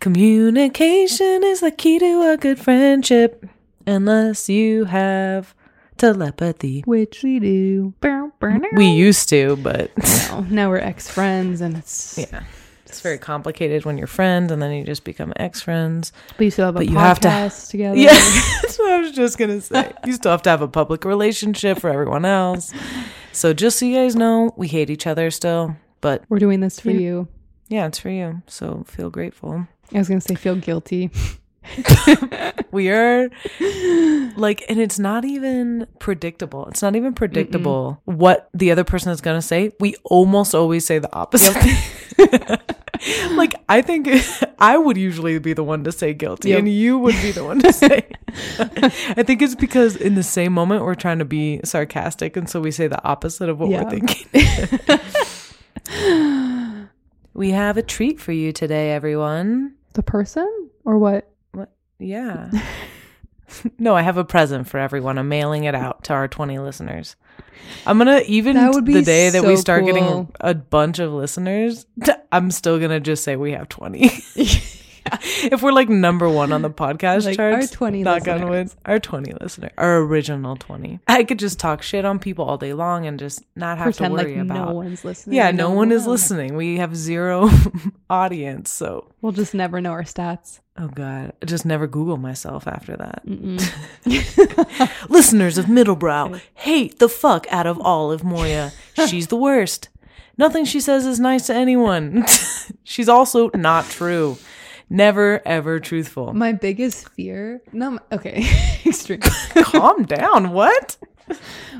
Communication is the key to a good friendship, unless you have telepathy. Which we do. We used to, but No, now we're ex friends, and it's yeah, it's very complicated when you're friends, and then you just become ex friends. But you still have a But podcast you have to- together. Yeah, that's what I was just gonna say. You still have to have a public relationship for everyone else. So just so you guys know, we hate each other still, but We're doing this for Yeah. you. yeah, it's for you. So feel grateful. I was gonna say feel guilty. We are like, and it's not even predictable. It's not even predictable what the other person is gonna say. We almost always say the opposite. like I think I would usually be the one to say guilty, Yep. and you would be the one to say. I think it's because in the same moment we're trying to be sarcastic, and so we say the opposite of what Yeah. we're thinking. we have a treat for you today, everyone. The person or what? Yeah. no, I have a present for everyone. I'm mailing it out to our 20 listeners. I'm gonna even That would be the day that we start cool. getting a bunch of listeners. I'm still gonna just say we have 20. if we're like number one on the podcast Like, our 20 knock on wood, listeners. our 20 listener, our original 20. I could just talk shit on people all day long and just not have Pretend to like worry about. no one's listening. yeah, no one is listening. We have zero audience, so We'll just never know our stats. oh god, I just never Google myself after that. Listeners of Middlebrow hate the fuck out of Olive Moya. She's the worst. Nothing she says is nice to anyone. She's also not true. Never ever truthful. My biggest fear. No, okay, extreme. Calm down. What?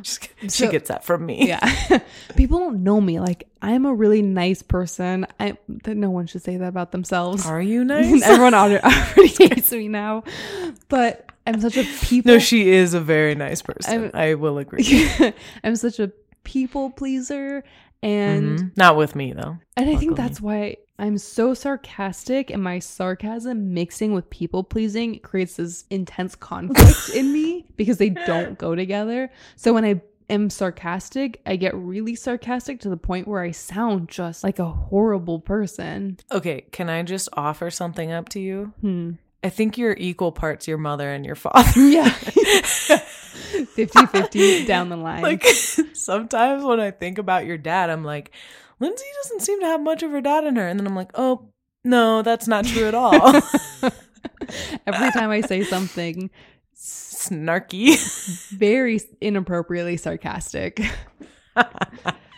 Just she So- gets that from me. Yeah, people don't know me. Like I'm a really nice person. I that no one should say that about themselves. Are you nice? Everyone already, already hates me now, but I'm such a people. no, she is a very nice person. I'm- I will agree. I'm such a people pleaser, and Mhm. Not with me though. and I think that's why I'm so sarcastic, and my sarcasm mixing with people pleasing creates this intense conflict in me because they don't go together. So when I am sarcastic, I get really sarcastic to the point where I sound just like a horrible person. Okay, can I just offer something up to you? Hmm. I think you're equal parts your mother and your father. Yeah. 50 50 down the line. like sometimes when I think about your dad, I'm like, Lindsay doesn't seem to have much of her dad in her. And then I'm like, oh, no, that's not true at all. Every time I say something Snarky. very inappropriately sarcastic.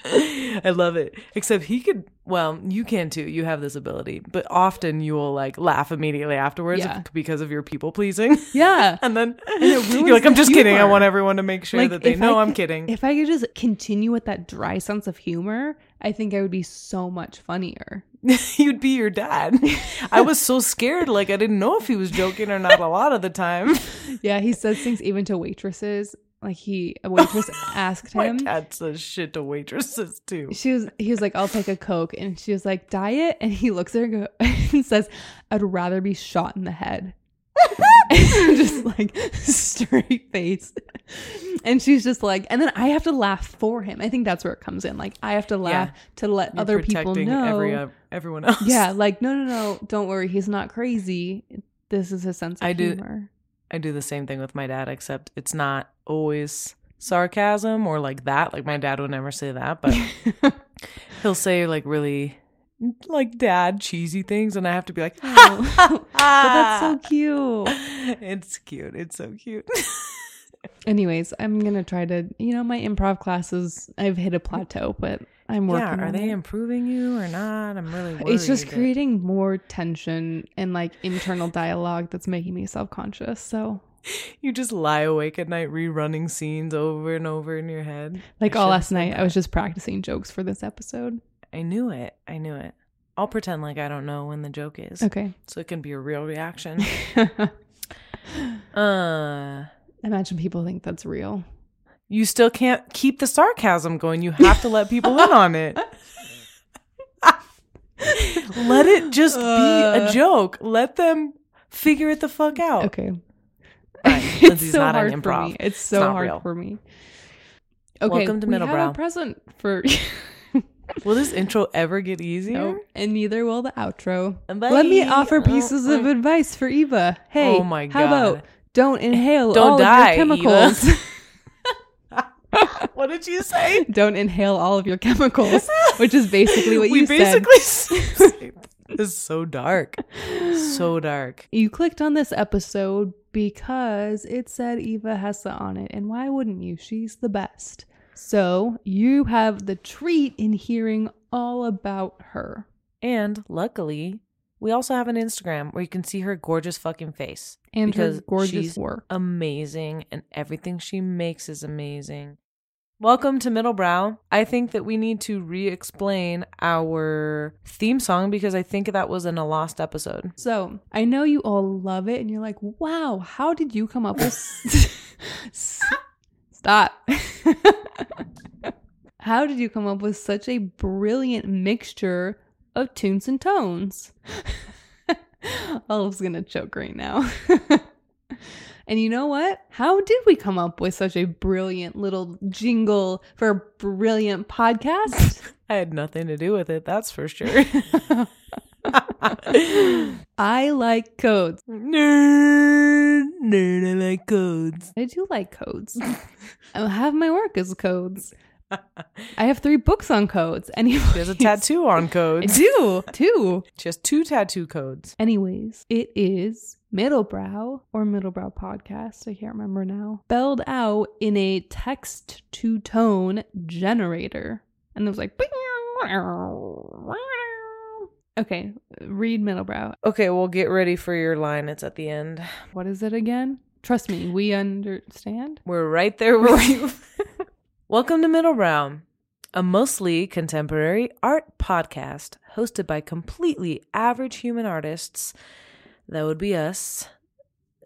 I love it. Except he could, well, you can too. You have this ability. But often you will like laugh immediately afterwards Yeah. because of your people pleasing. Yeah. And then ruins you're like, I'm just kidding. I want everyone to make sure Like, that they know I I'm kidding. If I could just continue with that dry sense of humor, I think I would be so much funnier. You'd be your dad. I was so scared. Like, I didn't know if he was joking or not a lot of the time. Yeah, he says things even to waitresses. Like he a waitress asked him. My dad says shit to waitresses too. She was he was like, I'll take a Coke. And she was like, diet? And he looks at her and, go, and says, I'd rather be shot in the head. Just like straight face. And she's just like, and then I have to laugh for him. I think that's where it comes in. Like I have to laugh to let You're other people know. every uh, everyone else. yeah, like no, no, no, don't worry, he's not crazy. This is his sense of I do- humor. I do the same thing with my dad, except it's not always sarcasm or like that. Like my dad would never say that, but he'll say like really like dad cheesy things, and I have to be like, Oh, but that's so cute. It's cute. It's so cute. Anyways, I'm gonna try to, you know, my improv classes. I've hit a plateau, but I'm working. yeah, are they it. improving you or not? I'm really worried. It's just that- creating more tension and like internal dialogue that's making me self conscious. So, You just lie awake at night rerunning scenes over and over in your head. like I all last night, I was just practicing jokes for this episode. I knew it. I knew it. I'll pretend like I don't know when the joke is, Okay. so it can be a real reaction. uh, Imagine people think that's real. you still can't keep the sarcasm going. You have to let people in on it. let it just be a Uh. joke. Let them figure it the fuck out. Okay. Fine. it's so not hard for improv. me. It's so not hard real. for me. Okay. Welcome to we have Middlebrow. a present for Will this intro ever get easier? Nope. And neither will the outro. Bye. Let me offer Oh, pieces of oh. advice for Eva. Hey, Oh my God. how about God. Don't inhale Don't all die, of your chemicals. What did you say? don't inhale all of your chemicals, which is basically what we you said. basically this is so dark. So dark. You clicked on this episode because it said Eva Hesse on it, and why wouldn't you? She's the best. So you have the treat in hearing all about her. And luckily, we also have an Instagram where you can see her gorgeous fucking face. And Because her gorgeous she's work. Amazing, and everything she makes is amazing. Welcome to Middlebrow. I think that we need to re explain our theme song because I think that was in a lost episode. So I know you all love it, and you're like, wow, how did you come up with. Stop. how did you come up with such a brilliant mixture of tunes and tones? Olive's gonna choke right now. and you know what? How did we come up with such a brilliant little jingle for a brilliant podcast? I had nothing to do with it, that's for sure. I like codes. nerd, nerd, I like codes. I do like codes. I have my work as codes. I have three books on codes. Anyways, She has a tattoo on codes. I do two. She has two tattoo codes. Anyways, it is Middlebrow or Middlebrow podcast. I can't remember now. Spelled out in a text to tone generator, and it was like. Okay, read Middlebrow. Okay, well, get ready for your line. It's at the end. What is it again? Trust me, we understand. We're right there with you. Welcome to Middlebrow, a mostly contemporary art podcast hosted by completely average human artists. That would be us.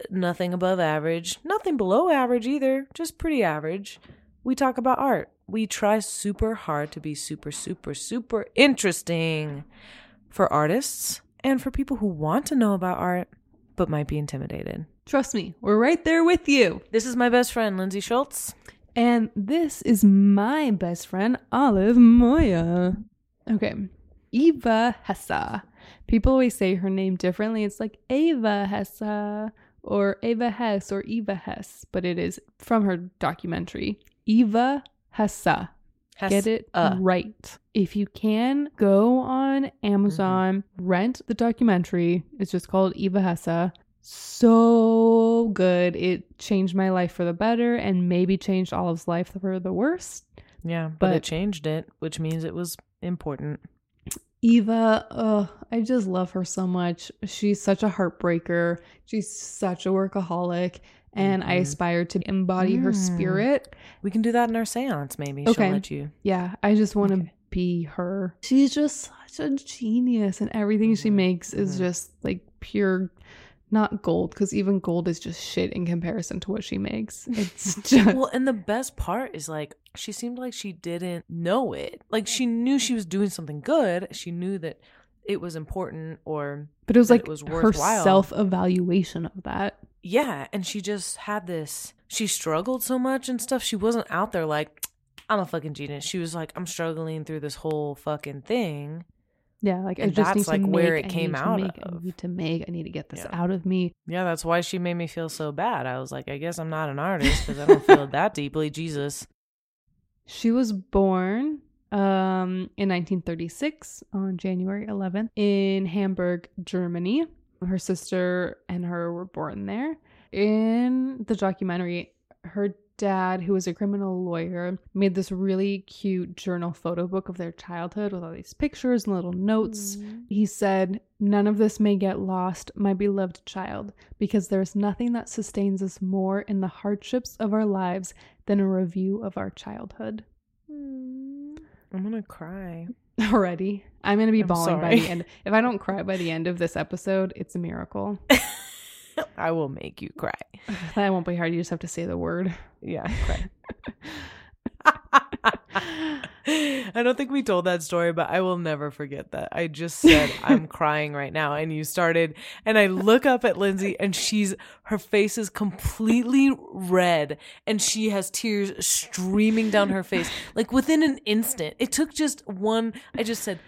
Nothing above average, nothing below average either, just pretty average. We talk about art. We try super hard to be super, super, super interesting for artists and for people who want to know about art but might be intimidated. Trust me, we're right there with you. This is my best friend, Lindsay Schultz. And this is my best friend, Olive Moya. Okay. Eva Hesse. People always say her name differently. It's like Ava Hessa or Ava Hess or Eva Hess, but it is from her documentary. Eva Hesse. Get it uh. right. If you can, go on Amazon, rent the documentary. It's just called Eva Hesse. So good. It changed my life for the better and maybe changed Olive's life for the worse. Yeah, but, But- it changed it, which means it was important. Eva, oh, I just love her so much. She's such a heartbreaker. She's such a workaholic. And I Mhm. aspire to embody her Mm. spirit. We can do that in our seance, maybe. Okay. She'll let you. Yeah, I just want to Okay. be her. She's just such a genius, and everything she Mhm, makes is mhm. just like pure, not gold, because even gold is just shit in comparison to what she makes. It's just. Well, and the best part is like she seemed like she didn't know it. Like she knew she was doing something good. She knew that it was important or but it was like it was her self evaluation of that. yeah, and she just had this she struggled so much and stuff. She wasn't out there like I'm a fucking genius. She was like I'm struggling through this whole fucking thing. Yeah, like I And just need that's, like, to where make, it I came out make, I of. need to make. I need to get this Yeah. out of me. Yeah, that's why she made me feel so bad. I was like, I guess I'm not an artist because I don't feel that deeply. Jesus. She was born um, in 1936 on January 11th in Hamburg, Germany. Her sister and her were born there. In the documentary, her dad, who was a criminal lawyer, made this really cute journal photo book of their childhood with all these pictures and little notes. Mm. He said, None of this may get lost, my beloved child, because there is nothing that sustains us more in the hardships of our lives than a review of our childhood. Mm. I'm gonna cry. Already. I'm going to be I'm bawling by the end. If I don't cry by the end of this episode, it's a miracle. I will make you cry. that won't be hard. You just have to say the word. Yeah, cry. I don't think we told that story, but I will never forget that. I just said, I'm crying right now. And you started, and I look up at Lindsay, and she's, her face is completely red, and she has tears streaming down her face. Like within an instant. It took just one, I just said,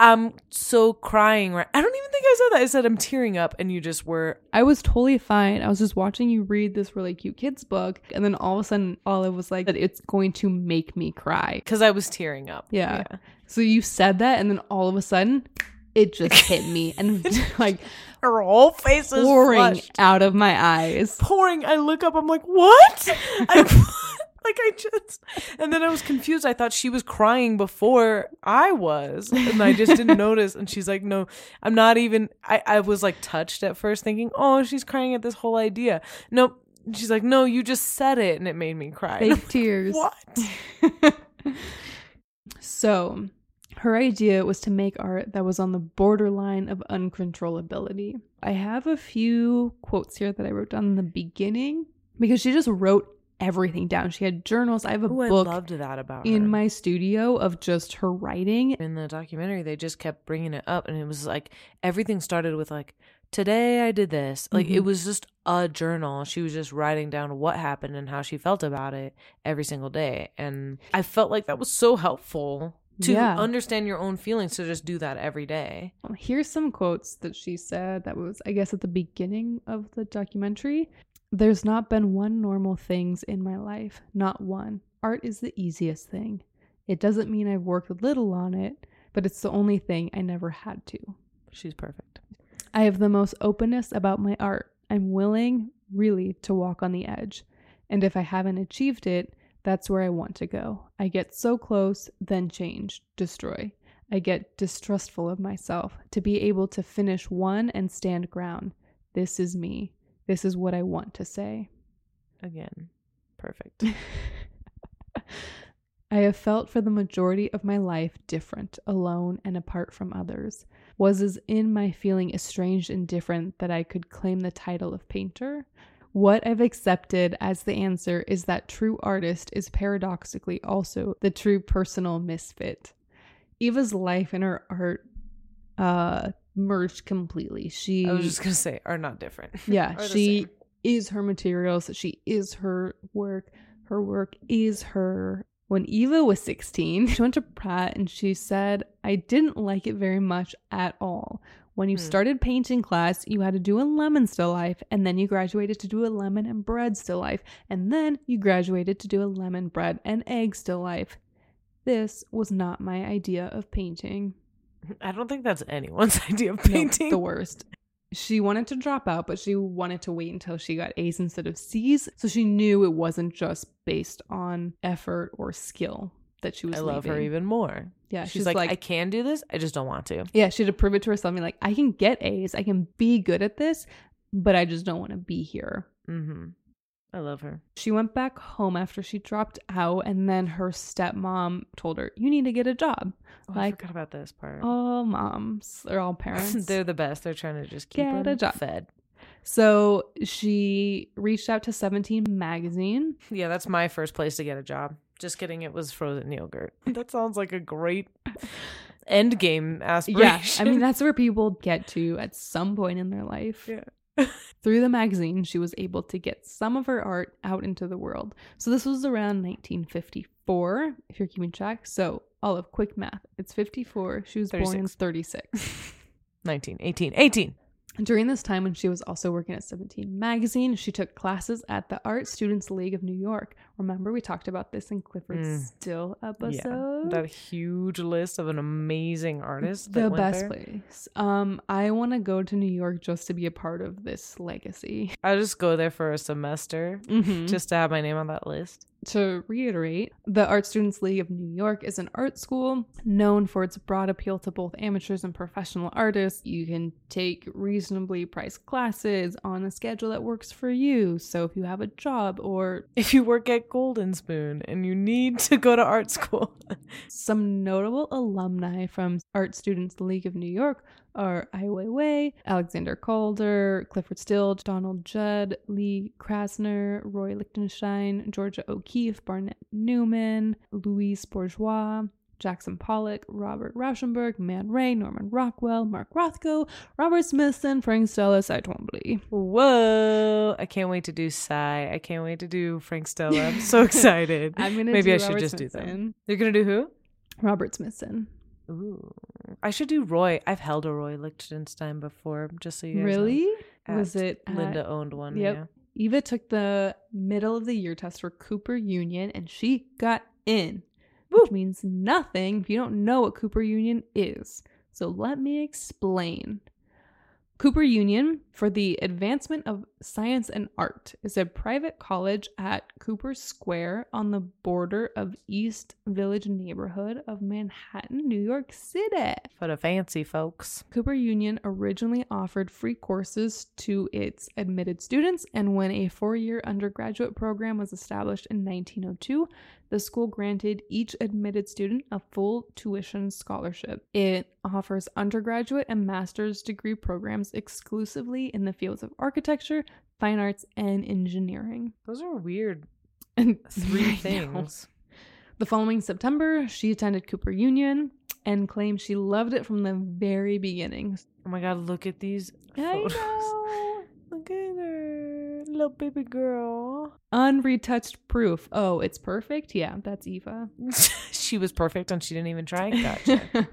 I'm so crying right. I don't even think I said that. I said I'm tearing up, and you just were. I was totally fine. I was just watching you read this really cute kids book, and then all of a sudden, all it was like that it's going to make me cry. Because I was tearing up. Yeah. So you said that, and then all of a sudden, it just hit me, and like Her whole face is pouring flushed. out of my eyes. pouring. I look up. I'm like, what? I, like I just, and then I was confused. I thought she was crying before I was, and I just didn't notice. And she's like, no, I'm not even. I I was like touched at first, thinking, oh, she's crying at this whole idea. Nope. She's like, no, you just said it, and it made me cry. Fake tears. What? So, her idea was to make art that was on the borderline of uncontrollability. I have a few quotes here that I wrote down in the beginning because she just wrote everything down. She had journals. I have a Ooh, I book loved that about in her. my studio of just her writing. in the documentary they just kept bringing it up and it was like everything started with like today i did this like it Mhm. was just a journal she was just writing down what happened and how she felt about it every single day and i felt like that was so helpful to Yeah. understand your own feelings to just do that every day Well, Here's some quotes that she said that was, I guess, at the beginning of the documentary. There's not been one normal things in my life, not one. Art is the easiest thing. It doesn't mean I've worked little on it, but it's the only thing I never had to. she's perfect I have the most openness about my art. I'm willing, really, to walk on the edge. And if I haven't achieved it, that's where I want to go. I get so close, then change, destroy. I get distrustful of myself to be able to finish one and stand ground. This is me. This is what I want to say. again perfect I have felt for the majority of my life different, alone, and apart from others. Was as in my feeling estranged and different that I could claim the title of painter? What I've accepted as the answer is that true artist is paradoxically also the true personal misfit. Eva's life and her art uh merged completely. She i was just gonna say are not different yeah, she same. is her materials. She is her work. Her work is her. When Eva was 16, she went to Pratt and she said, I didn't like it very much at all. When you Hmm. started painting class, you had to do a lemon still life, and then you graduated to do a lemon and bread still life, and then you graduated to do a lemon bread and egg still life. This was not my idea of painting. i don't think that's anyone's idea of No, painting the worst. She wanted to drop out, but she wanted to wait until she got A's instead of C's. So she knew it wasn't just based on effort or skill that she was. i love her even more Yeah, she's, she's, like, like, i can do this i just don't want to yeah, she had to prove it to herself. Like, I can get A's, I can be good at this, but I just don't want to be here. mm-hmm i love her She went back home after she dropped out, and then her stepmom told her, "You need to get a job." oh, Like, i forgot about this part All moms, they're all parents, They're the best. They're trying to just keep Get a job. fed. So she reached out to 17 magazine. Yeah, that's my first place to get a job. Just kidding. It was frozen yogurt. That sounds like a great end game aspiration. Yeah, I mean that's where people get to at some point in their life. Yeah. Through the magazine, she was able to get some of her art out into the world. So this was around 1954, if you're keeping track. So Olive, quick math. It's 54. She was born in 36. 19, 18, 18. During this time, when she was also working at 17 Magazine, she took classes at the Art Students League of New York. Remember, we talked about this in Clyfford's Mm. Still Yeah, episode? that huge list of an amazing artist. that the went best there. place. Um, I want to go to New York just to be a part of this legacy. I'll just go there for a semester Mm-hmm. just to have my name on that list. to reiterate, the Art Students League of New York is an art school known for its broad appeal to both amateurs and professional artists. You can take reasonably priced classes on a schedule that works for you. So if you have a job or If you work at Golden Spoon and you need to go to art school, some notable alumni from Art Students League of New York are Ai Weiwei, Alexander Calder, Clyfford Still, Donald Judd, Lee Krasner, Roy Lichtenstein, Georgia O'Keeffe, Barnett Newman, Louise Bourgeois, Jackson Pollock, Robert Rauschenberg, Man Ray, Norman Rockwell, Mark Rothko, Robert Smithson, Frank Stella, Cy Twombly. whoa! I can't wait to do Cy. I can't wait to do Frank Stella. I'm so excited. I'm gonna Maybe I should Robert just do them. You're gonna do who? Robert Smithson. Ooh, I should do Roy. I've held a Roy Lichtenstein before, just so you guys. Really? At- Was it at- Linda owned one? Yep. Yeah. Eva took the middle of the year test for Cooper Union and she got in, which means nothing if you don't know what Cooper Union is. So let me explain. Cooper Union, for the advancement of science and art, is a private college at Cooper Square on the border of East Village neighborhood of Manhattan, New York City. For the fancy folks. Cooper Union originally offered free courses to its admitted students, and when a four year undergraduate program was established in 1902, the school granted each admitted student a full tuition scholarship. It offers undergraduate and master's degree programs exclusively in the fields of architecture, fine arts, and engineering. Those are weird And three things. The following September, she attended Cooper Union and claimed she loved it from the very beginning. Oh my god, look at these photos. Look at her. Little baby girl. Unretouched proof. Oh, it's perfect? Yeah, that's Eva. she was perfect and she didn't even try. Gotcha.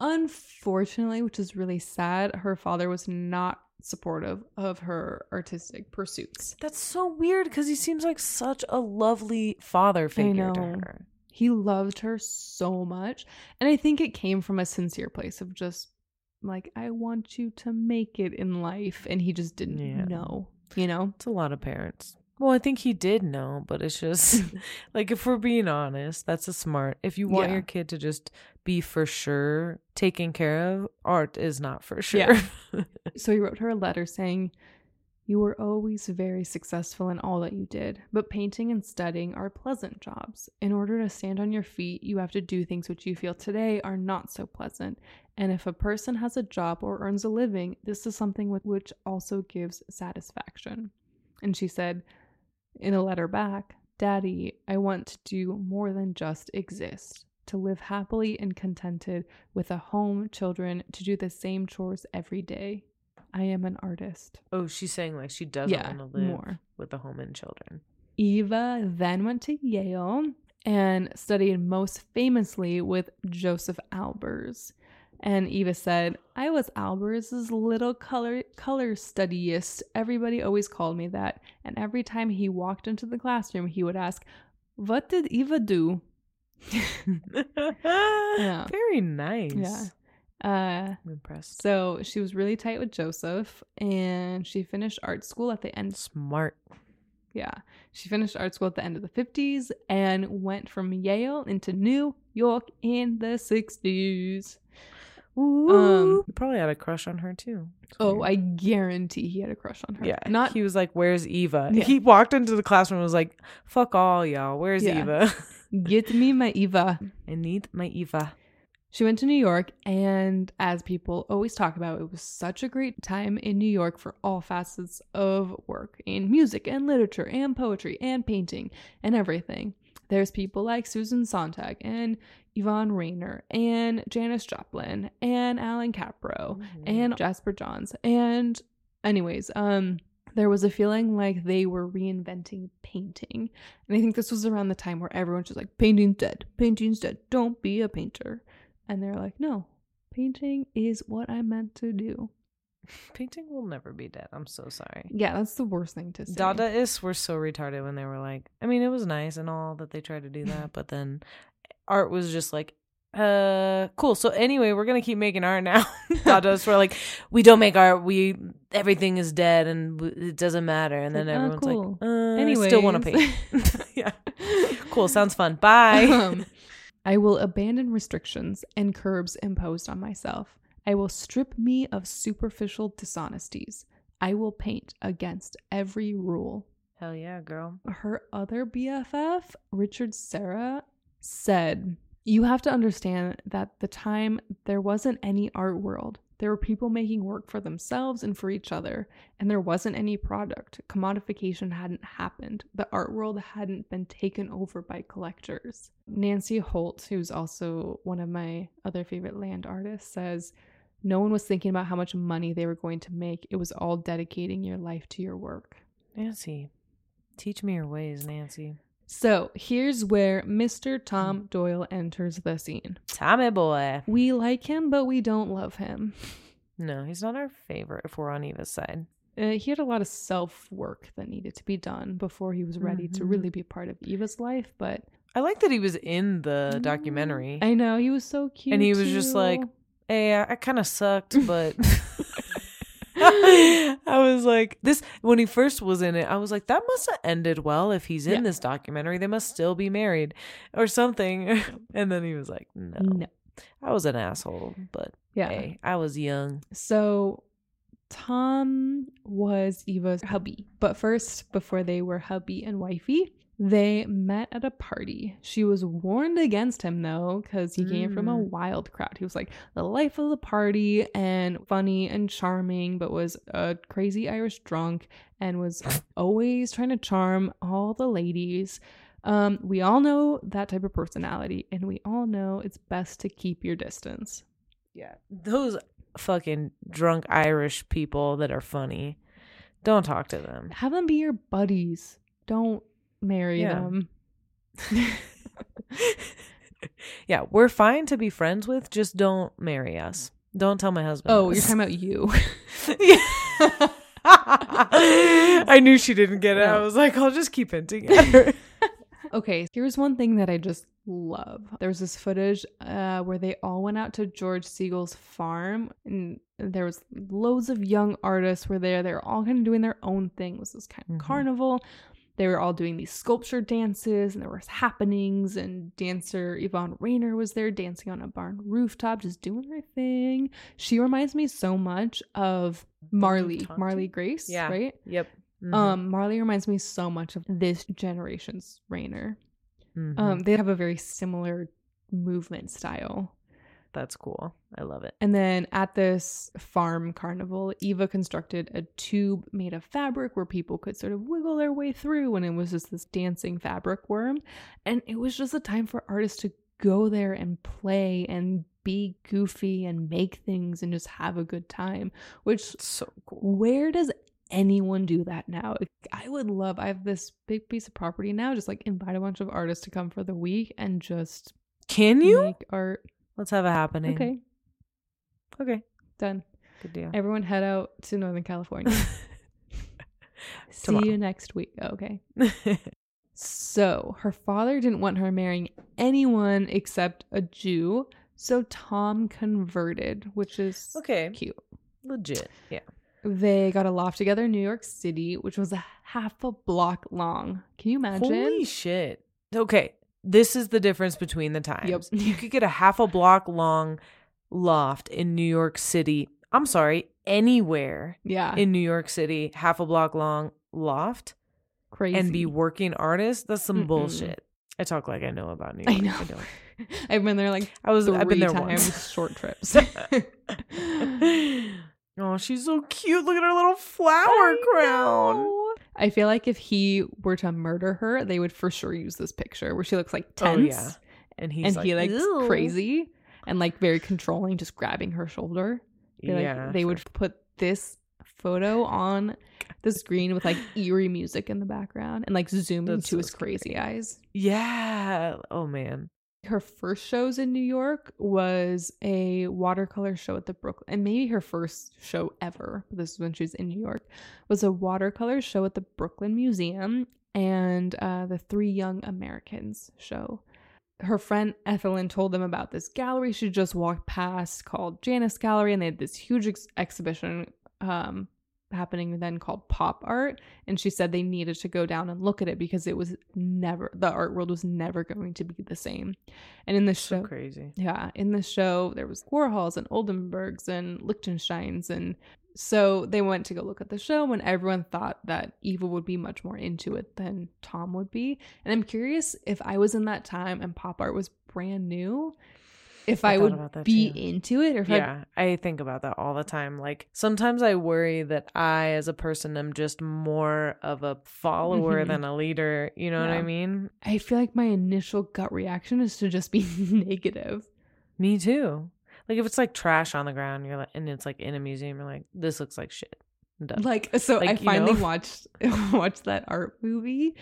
Unfortunately, which is really sad, her father was not supportive of her artistic pursuits. That's so weird because he seems like such a lovely father figure to her. He loved her so much. And I think it came from a sincere place of just like, I want you to make it in life. And he just didn't Yeah. know, you know? It's a lot of parents. Well, I think he did know, but it's just like if we're being honest, that's a smart. If you want Yeah. your kid to just be for sure taken care of, art is not for sure. Yeah. So he wrote her a letter saying, You were always very successful in all that you did, but painting and studying are pleasant jobs. In order to stand on your feet, you have to do things which you feel today are not so pleasant. And if a person has a job or earns a living, this is something with which also gives satisfaction. And she said in a letter back, Daddy, I want to do more than just exist. To live happily and contented with a home, children, to do the same chores every day. I am an artist. oh, she's saying like she doesn't Yeah, want to live more. with a home and children. Eva then went to Yale and studied most famously with Josef Albers. And Eva said, I was Albers' little color color studyist. Everybody always called me that. And every time he walked into the classroom, he would ask, What did Eva do? yeah. Very nice. Yeah. Uh, I'm impressed. so she was really tight with Joseph, and she finished art school at the end Smart. Yeah. She finished art school at the end of the 50s and went from Yale into New York in the 60s. Ooh. Um, he probably had a crush on her too. Oh, weird. I guarantee he had a crush on her. Yeah, Not he was like, "Where's Eva?" Yeah. He walked into the classroom and was like, "Fuck all y'all. Where's Yeah. Eva? get me my Eva. I need my Eva." She went to New York, and as people always talk about, it was such a great time in New York for all facets of work in music and literature and poetry and painting and everything. There's people like Susan Sontag and Yvonne Rainer and Janis Joplin and Allan Kaprow and Jasper Johns. And anyways, um there was a feeling like they were reinventing painting. And I think this was around the time where everyone's just like painting's dead. Painting's dead. Don't be a painter. And they're like, "No. Painting is what I'm meant to do." painting will never be dead. I'm so sorry. Yeah, that's the worst thing to say. Dadaists were so retarded when they were like, I mean, it was nice and all that they tried to do that, but then art was just like, uh, cool. So anyway, we're gonna keep making art now. Dadaists were like, we don't make art. We everything is dead and it doesn't matter. And then like, oh, everyone's cool. like, uh, I still want to paint. yeah, cool. Sounds fun. Bye. Um, I will abandon restrictions and curbs imposed on myself. I will strip me of superficial dishonesties. I will paint against every rule. Hell yeah, girl. Her other BFF, Richard Serra, said, You have to understand that the time there wasn't any art world. There were people making work for themselves and for each other, and there wasn't any product. Commodification hadn't happened. The art world hadn't been taken over by collectors. Nancy Holt, who's also one of my other favorite land artists, says, No one was thinking about how much money they were going to make. It was all dedicating your life to your work. Nancy, teach me your ways, Nancy. So here's where Mr. Tom Doyle enters the scene. Tommy boy. We like him, but we don't love him. No, he's not our favorite if we're on Eva's side. Uh, he had a lot of self work that needed to be done before he was ready to Mhm. really be part of Eva's life. But I like that he was in the documentary. I know he was so cute. And he was just like, Eh, I, I kind of sucked, but I was like, this when he first was in it, I was like, that must have ended well. If he's in Yeah. this documentary, they must still be married or something. and then he was like, no, no. I was an asshole, but Yeah. hey, I was young. So Tom was Eva's hubby. But first, before they were hubby and wifey, they met at a party. She was warned against him though, because he came from a Mm. wild crowd. He was like the life of the party and funny and charming, but was a crazy Irish drunk and was always trying to charm all the ladies. Um, we all know that type of personality, and we all know it's best to keep your distance. Yeah, those fucking drunk Irish people that are funny. Don't talk to them. have them be your buddies. Don't marry Yeah. them. yeah, we're fine to be friends with. Just don't marry us. Don't tell my husband. Oh, you're talking about you. Yeah. I knew she didn't get it. I was like, I'll just keep hinting at her. okay, here's one thing that I just love. There was this footage uh, where they all went out to George Segal's farm, and there was loads of young artists were there. They were all kind of doing their own thing. It was this kind of Mhm. carnival. They were all doing these sculpture dances, and there was happenings. And dancer Yvonne Rainer was there dancing on a barn rooftop, just doing her thing. She reminds me so much of Marley. Marley Grace, Yeah. right? Yep. Mhm. Um, Marley reminds me so much of this generation's Rainer. Mhm. Um, they have a very similar movement style. That's cool. I love it. And then at this farm carnival, Eva constructed a tube made of fabric where people could sort of wiggle their way through, and it was just this dancing fabric worm. And it was just a time for artists to go there and play and be goofy and make things and just have a good time, which so cool. where does anyone do that now? I would love, I have this big piece of property now, just like invite a bunch of artists to come for the week and just Can you? make art. Let's have a happening. Okay, Okay. done. Good deal. Everyone head out to Northern California. See Tomorrow. you next week. Okay. So her father didn't want her marrying anyone except a Jew. So Tom converted, which is okay. cute. Legit. Yeah. They got a loft together in New York City, which was a half a block long. Can you imagine? Holy shit. Okay. This is the difference between the times. Yep. You could get a half a block long loft in New York City. I'm sorry, anywhere yeah. in New York City, half a block long loft crazy. and be working artist. That's some Mm-mm. bullshit. I talk like I know about New York. I know. don't. I've been there like I was three I've been there times, once. short trips. oh, she's so cute. Look at her little flower I crown. know. I feel like if he were to murder her, they would for sure use this picture where she looks like Oh, tense yeah. And he's and like, he like crazy and like very controlling, just grabbing her shoulder. I feel like Yeah. they for would put this photo on the screen with like eerie music in the background and like zoom That's into so his crazy eyes. Yeah. Oh man. Her first shows in New York was a watercolor show at the Brooklyn, and maybe her first show ever. This is when she was in New York. Was a watercolor show at the Brooklyn Museum and uh, the Three Young Americans show. Her friend Ethelyn told them about this gallery she just walked past called Janis Gallery, and they had this huge ex- exhibition um, happening then called pop art and she said they needed to go down and look at it because it was never the art world was never going to be the same and in the So show crazy. yeah in the show there was warhols and oldenburgs and lichtensteins and so they went to go look at the show when everyone thought that eva would be much more into it than tom would be and i'm curious if i was in that time and pop art was brand new if I i, would be too. into it or if I Yeah, I think about that all the time. Like sometimes I worry that I, as a person, am just more of a follower Mhm. than a leader. You know what I mean? I feel like my initial gut reaction is to just be negative. Me too. Like if it's like trash on the ground, you're like, and it's like in a museum, you're like, this looks like shit. Done. Like so I Like, you finally know? watched watched that art movie,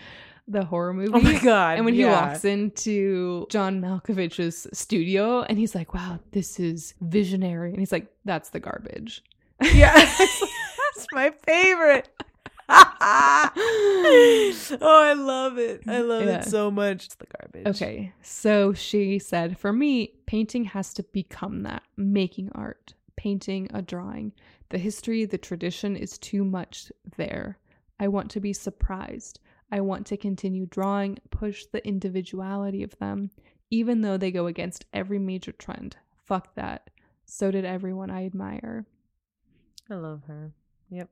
the horror movie. oh my god! And when he walks into John Malkovich's studio and he's like, Wow, this is visionary. And he's like, That's the garbage. yeah, that's my favorite. oh, I love it. I love Yeah. it so much. It's the garbage. Okay. So she said, For me, painting has to become that making art, painting a drawing. The history, the tradition is too much there. I want to be surprised. I want to continue drawing, push the individuality of them, even though they go against every major trend. Fuck that. So did everyone I admire. I love her. Yep.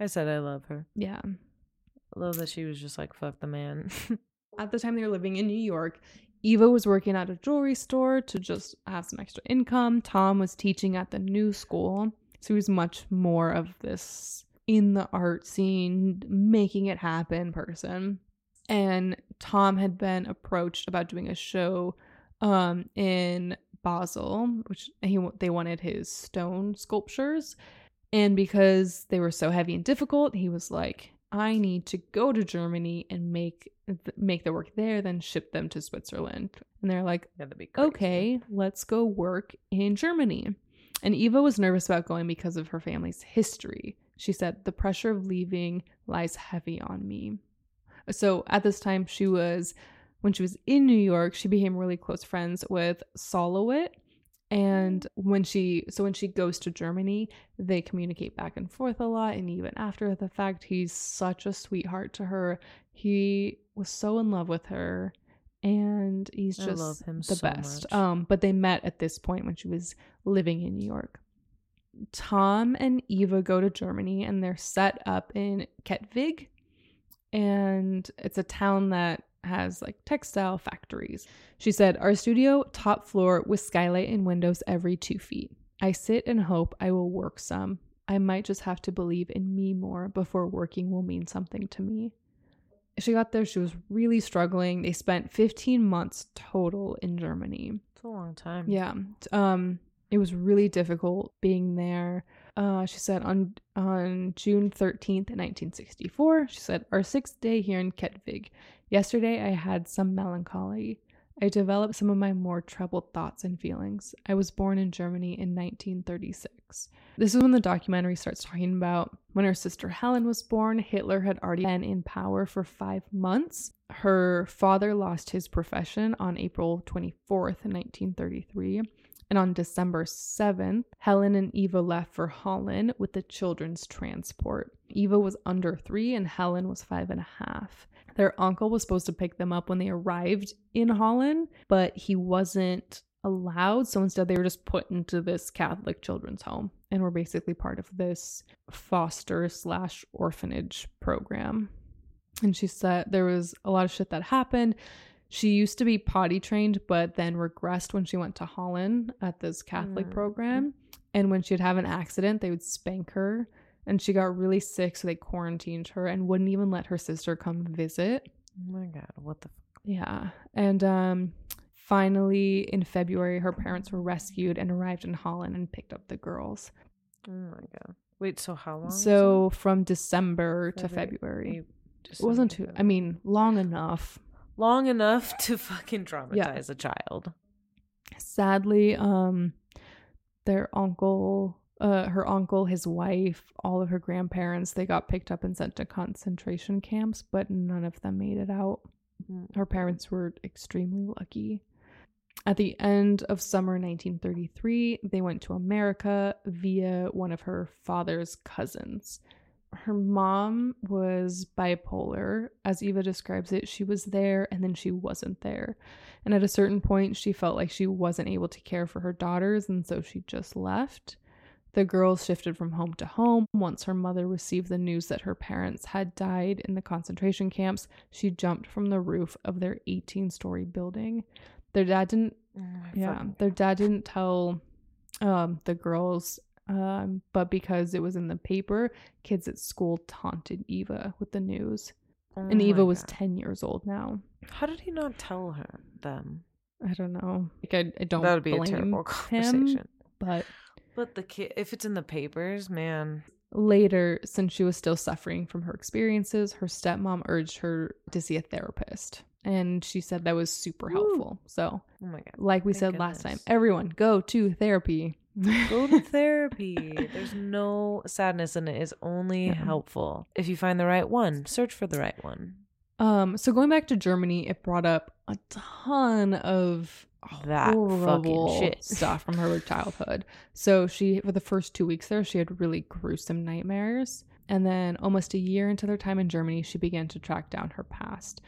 I said I love her. Yeah. I love that she was just like, fuck the man. At the time they were living in New York, Eva was working at a jewelry store to just have some extra income. Tom was teaching at the new school. So he was much more of this in the art scene, making it happen person. And Tom had been approached about doing a show um, in Basel, which he they wanted his stone sculptures. And because they were so heavy and difficult, he was like, I need to go to Germany and make th- make the work there, then ship them to Switzerland. And they're like, okay, let's go work in Germany. And Eva was nervous about going because of her family's history. She said, the pressure of leaving lies heavy on me. So at this time, she was, when she was in New York, she became really close friends with Sol LeWitt. And when she, so when she goes to Germany, they communicate back and forth a lot. And even after the fact, he's such a sweetheart to her. He was so in love with her. And he's just the so best. Um, but they met at this point when she was living in New York. Tom and Eva go to Germany and they're set up in Kettwig. And it's a town that has like textile factories. She said, Our studio, top floor with skylight and windows every two feet. I sit and hope I will work some. I might just have to believe in me more before working will mean something to me. She got there, she was really struggling. They spent 15 months total in Germany. It's a long time. Yeah. Um it was really difficult being there. Uh she said on on June 13th, 1964, she said our 6th day here in Kettwig. Yesterday I had some melancholy. I developed some of my more troubled thoughts and feelings. I was born in Germany in 1936. This is when the documentary starts talking about when her sister Helen was born. Hitler had already been in power for five months. Her father lost his profession on April 24th, 1933. And on December 7th, Helen and Eva left for Holland with the children's transport. Eva was under three and Helen was five and a half. Their uncle was supposed to pick them up when they arrived in Holland, but he wasn't allowed. So instead, they were just put into this Catholic children's home and were basically part of this foster slash orphanage program. And she said there was a lot of shit that happened. She used to be potty trained, but then regressed when she went to Holland at this Catholic Mm. program. And when she'd have an accident, they would spank her. And she got really sick, so they quarantined her and wouldn't even let her sister come visit. Oh my god, what the? F- Yeah. And um finally in February her parents were rescued and arrived in Holland and picked up the girls. oh my god. Wait, so how long? So from December to February, February. it? It wasn't too I mean, long enough. Long enough to fucking traumatize Yeah. a child. Sadly, um their uncle uh her uncle, his wife, all of her grandparents, they got picked up and sent to concentration camps, but none of them made it out. Mm. her parents were extremely lucky. At the end of summer 1933, they went to America via one of her father's cousins. Her mom was bipolar. As Eva describes it, she was there and then she wasn't there. And at a certain point, she felt like she wasn't able to care for her daughters, and so she just left. The girls shifted from home to home. Once her mother received the news that her parents had died in the concentration camps, she jumped from the roof of their 18 story building. Their dad didn't, yeah, their dad didn't tell um, the girls, um, but because it was in the paper, kids at school taunted Eva with the news. Oh and Eva was God. 10 years old now. How did he not tell her them? I don't know. Like, I, I don't that would be a terrible him, conversation. but But the kid, if it's in the papers, man. Later, since she was still suffering from her experiences, her stepmom urged her to see a therapist. And she said that was super Woo. helpful. So, Oh my god. like we Thank said last time, everyone go to therapy. Go to therapy. There's no sadness in it. It's only Yeah. helpful. If you find the right one, search for the right one. um, so going back to Germany, it brought up a ton of That fucking horrible shit. stuff from her childhood. So she, for the first two weeks there, she had really gruesome nightmares. And then almost a year into their time in Germany, she began to track down her past.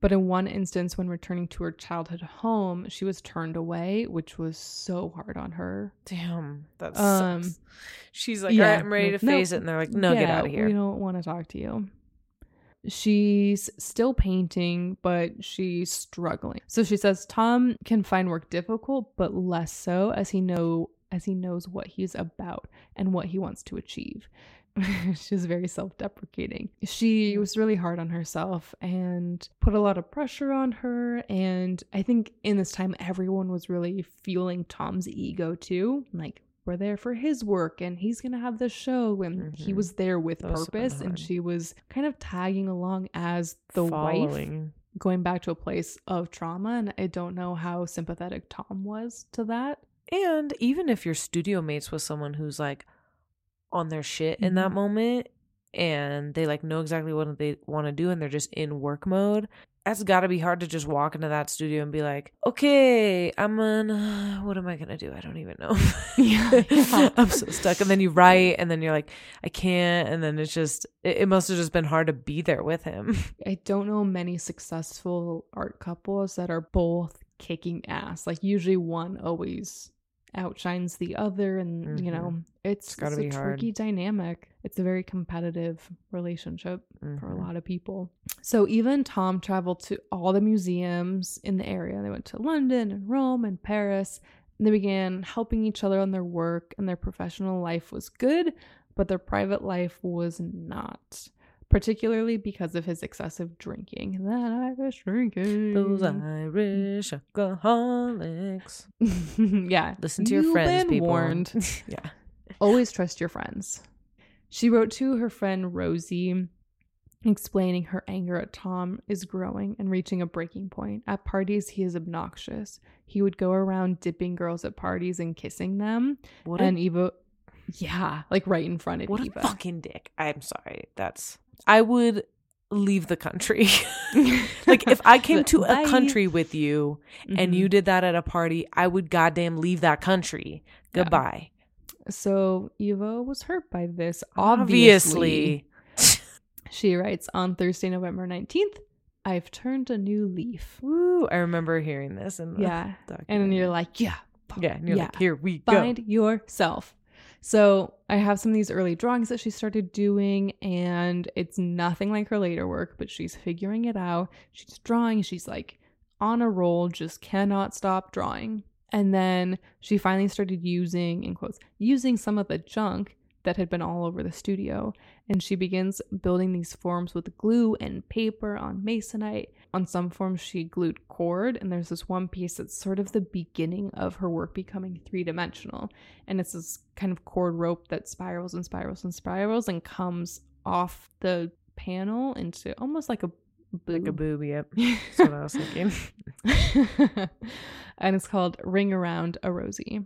But in one instance, when returning to her childhood home, she was turned away, which was so hard on her. Damn, that Um, sucks. She's like, yeah, right, I'm ready to no, face it. And they're like, no, get out of here. We don't want to talk to you. She's still painting, but she's struggling. So she says Tom can find work difficult, but less so as he know as he knows what he's about and what he wants to achieve. She's very self-deprecating. She was really hard on herself and put a lot of pressure on her. And I think in this time, everyone was really fueling Tom's ego too. Like we're there for his work and he's gonna have the show and he Mhm. was there with That must have purpose and she was kind of tagging along as the wife going back to a place of trauma and i don't know how sympathetic tom was to that And even if you're studio mates with someone who's like on their shit in that Mhm. moment and they like know exactly what they want to do and they're just in work mode, that's got to be hard to just walk into that studio and be like, okay, I'm gonna, what am I gonna do? I don't even know. Yeah, yeah. I'm so stuck. And then you write and then you're like, I can't. And then it's just, it, it must have just been hard to be there with him. i don't know many successful art couples that are both kicking ass like usually one always outshines the other and you Mhm. know it's, It's gotta it's a tricky dynamic it's a very competitive relationship for a Mhm. lot of people. So even Tom traveled to all the museums in the area. They went to London and Rome and Paris. And they began helping each other on their work, and their professional life was good, but their private life was not. Particularly because of his excessive drinking. That Irish drinking. Those Irish alcoholics. yeah. Listen to your You've friends, been people. warned. yeah. Always trust your friends. She wrote to her friend Rosie, explaining her anger at Tom is growing and reaching a breaking point. At parties, he is obnoxious. He would go around dipping girls at parties and kissing them. What and a, Eva, yeah, like right in front of what Eva. a fucking dick. I'm sorry. That's, I would leave the country. like if I came to a country with you and Mhm. you did that at a party, I would goddamn leave that country. Yeah. Goodbye. So Eva was hurt by this. Obviously. Obviously. She writes on Thursday, November 19th, I've turned a new leaf. Woo. I remember hearing this. And Yeah. And you're like, yeah, fuck, yeah. And you're yeah. like, here we go. find yourself. So I have some of these early drawings that she started doing, and it's nothing like her later work, but she's figuring it out. She's drawing, she's like on a roll, just cannot stop drawing. And then she finally started using, in quotes, using some of the junk that had been all over the studio. And she begins building these forms with glue and paper on masonite. On some forms, she glued cord, and there's this one piece that's sort of the beginning of her work becoming three dimensional. And it's this kind of cord rope that spirals and spirals and spirals and comes off the panel into almost like a Like a boob. boob. Yep. That's what I was thinking. and it's called Ring Around a Rosie.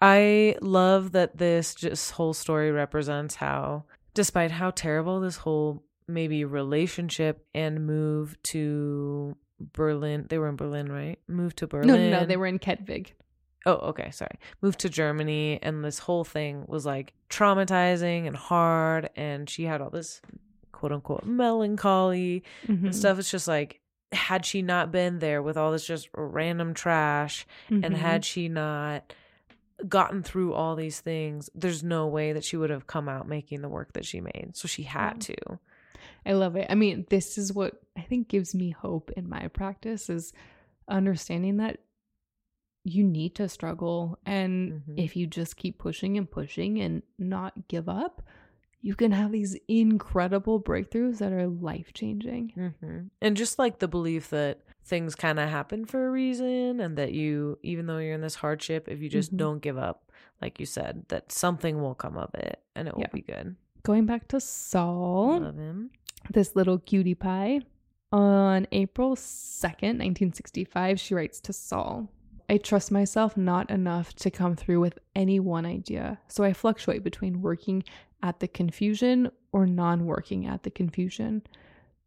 I love that this just whole story represents how, despite how terrible this whole maybe relationship and move to Berlin. They were in Berlin, right? Moved to Berlin. No, no, no. They were in Kettwig. Oh, okay, sorry. Moved to Germany, and this whole thing was like traumatizing and hard. And she had all this quote unquote melancholy Mhm. and stuff. It's just like, had she not been there with all this just random trash, and Mhm. had she not gotten through all these things, there's no way that she would have come out making the work that she made. So she had to. I love it. I mean, this is what I think gives me hope in my practice is understanding that you need to struggle and Mhm. if you just keep pushing and pushing and not give up, you can have these incredible breakthroughs that are life-changing. hmm And just like the belief that things kind of happen for a reason, and that you, even though you're in this hardship, if you just Mhm. don't give up, like you said, that something will come of it and it will be good. Going back to Sol, Love him. this little cutie pie. On April 2nd, 1965, she writes to Sol I trust myself not enough to come through with any one idea, so I fluctuate between working at the confusion or non working at the confusion.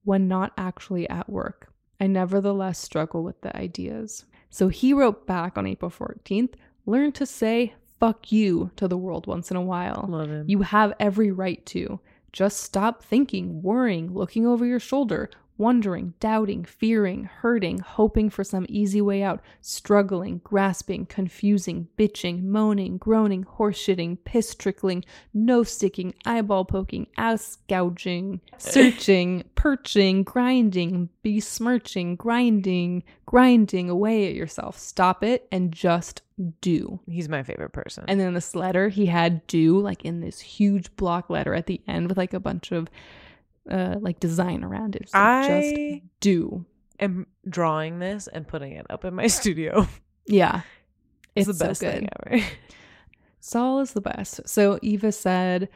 When not actually at work, I nevertheless struggle with the ideas. So he wrote back on April 14th learn to say fuck you to the world once in a while. Love him. You have every right to. Just stop thinking, worrying, looking over your shoulder, wondering, doubting, fearing, hurting, hoping for some easy way out, struggling, grasping, confusing, bitching, moaning, groaning, horseshitting, piss trickling, nose sticking, eyeball poking, ass gouging, searching, perching, grinding, besmirching, grinding, grinding away at yourself. Stop it and just do. He's my favorite person. And then this letter he had do like in this huge block letter at the end with like a bunch of uh like design around it. It's like, I just do. am drawing this and putting it up in my studio. Yeah. It's, It's, the best so good. thing ever. Sol is the best. So Eva said,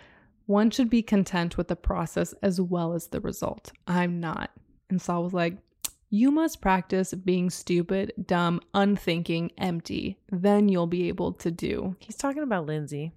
one should be content with the process as well as the result. I'm not. And Sol was like, you must practice being stupid, dumb, unthinking, empty. Then you'll be able to do. He's talking about Lindsay.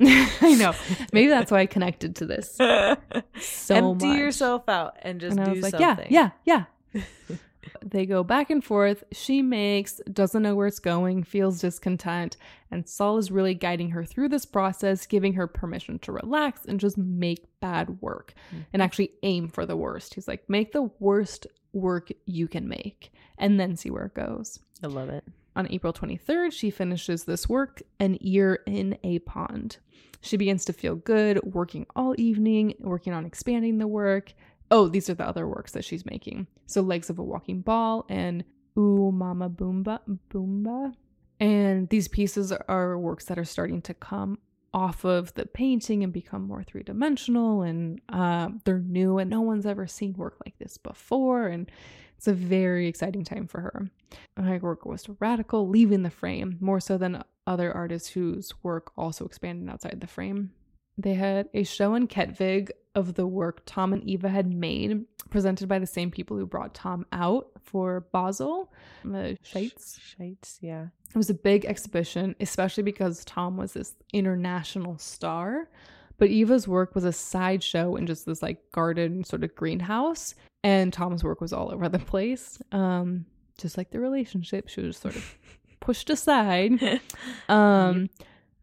I know. Maybe that's why I connected to this so Empty much. yourself out and just and do I was like, something. yeah, yeah, yeah. they go back and forth. She makes, doesn't know where it's going, feels discontent, and Sol is really guiding her through this process, giving her permission to relax and just make bad work and mm-hmm. actually aim for the worst. He's like, make the worst work you can make and then see where it goes. I love it. On April 23rd, she finishes this work, An Ear in a Pond. She begins to feel good, working all evening, working on expanding the work. Oh, these are the other works that she's making. So, Legs of a Walking Ball and Ooh Mama Boomba. Boomba. And these pieces are works that are starting to come off of the painting and become more three dimensional. And uh, they're new, and no one's ever seen work like this before. And it's a very exciting time for her. And her work was radical, leaving the frame more so than other artists whose work also expanded outside the frame. They had a show in Kettwig of the work Tom and Eva had made, presented by the same people who brought Tom out for Basel, the Scheidts. Shites, yeah. It was a big exhibition, especially because Tom was this international star. But Eva's work was a sideshow in just this like garden sort of greenhouse, and Tom's work was all over the place. Um, just like the relationship, she was sort of pushed aside. Um,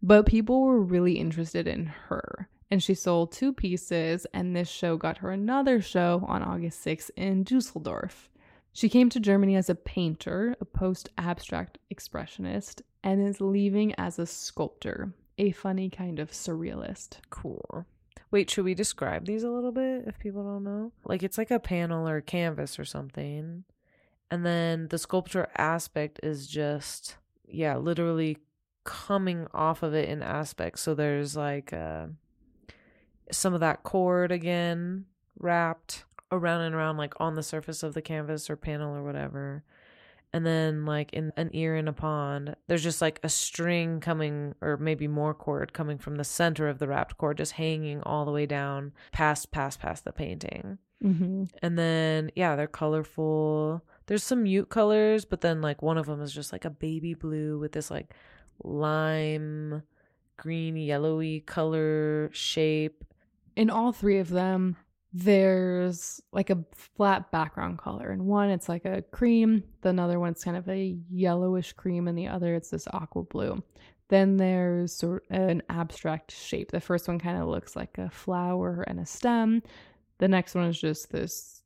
but people were really interested in her. And she sold two pieces, and this show got her another show on August 6th in Dusseldorf. She came to Germany as a painter, a post abstract expressionist, and is leaving as a sculptor, a funny kind of surrealist. Cool. Wait, should we describe these a little bit if people don't know? Like it's like a panel or a canvas or something. And then the sculpture aspect is just yeah, literally coming off of it in aspects. So there's like uh some of that cord again wrapped around and around like on the surface of the canvas or panel or whatever. And then like in an ear in a pond, there's just like a string coming or maybe more cord coming from the center of the wrapped cord just hanging all the way down past past past the painting. Mm-hmm. And then yeah, they're colorful. There's some mute colors, but then like one of them is just like a baby blue with this like lime green yellowy color shape. In all three of them, there's like a flat background color. In one, it's like a cream. The another one's kind of a yellowish cream, and the other, it's this aqua blue. Then there's sort of an abstract shape. The first one kind of looks like a flower and a stem. The next one is just this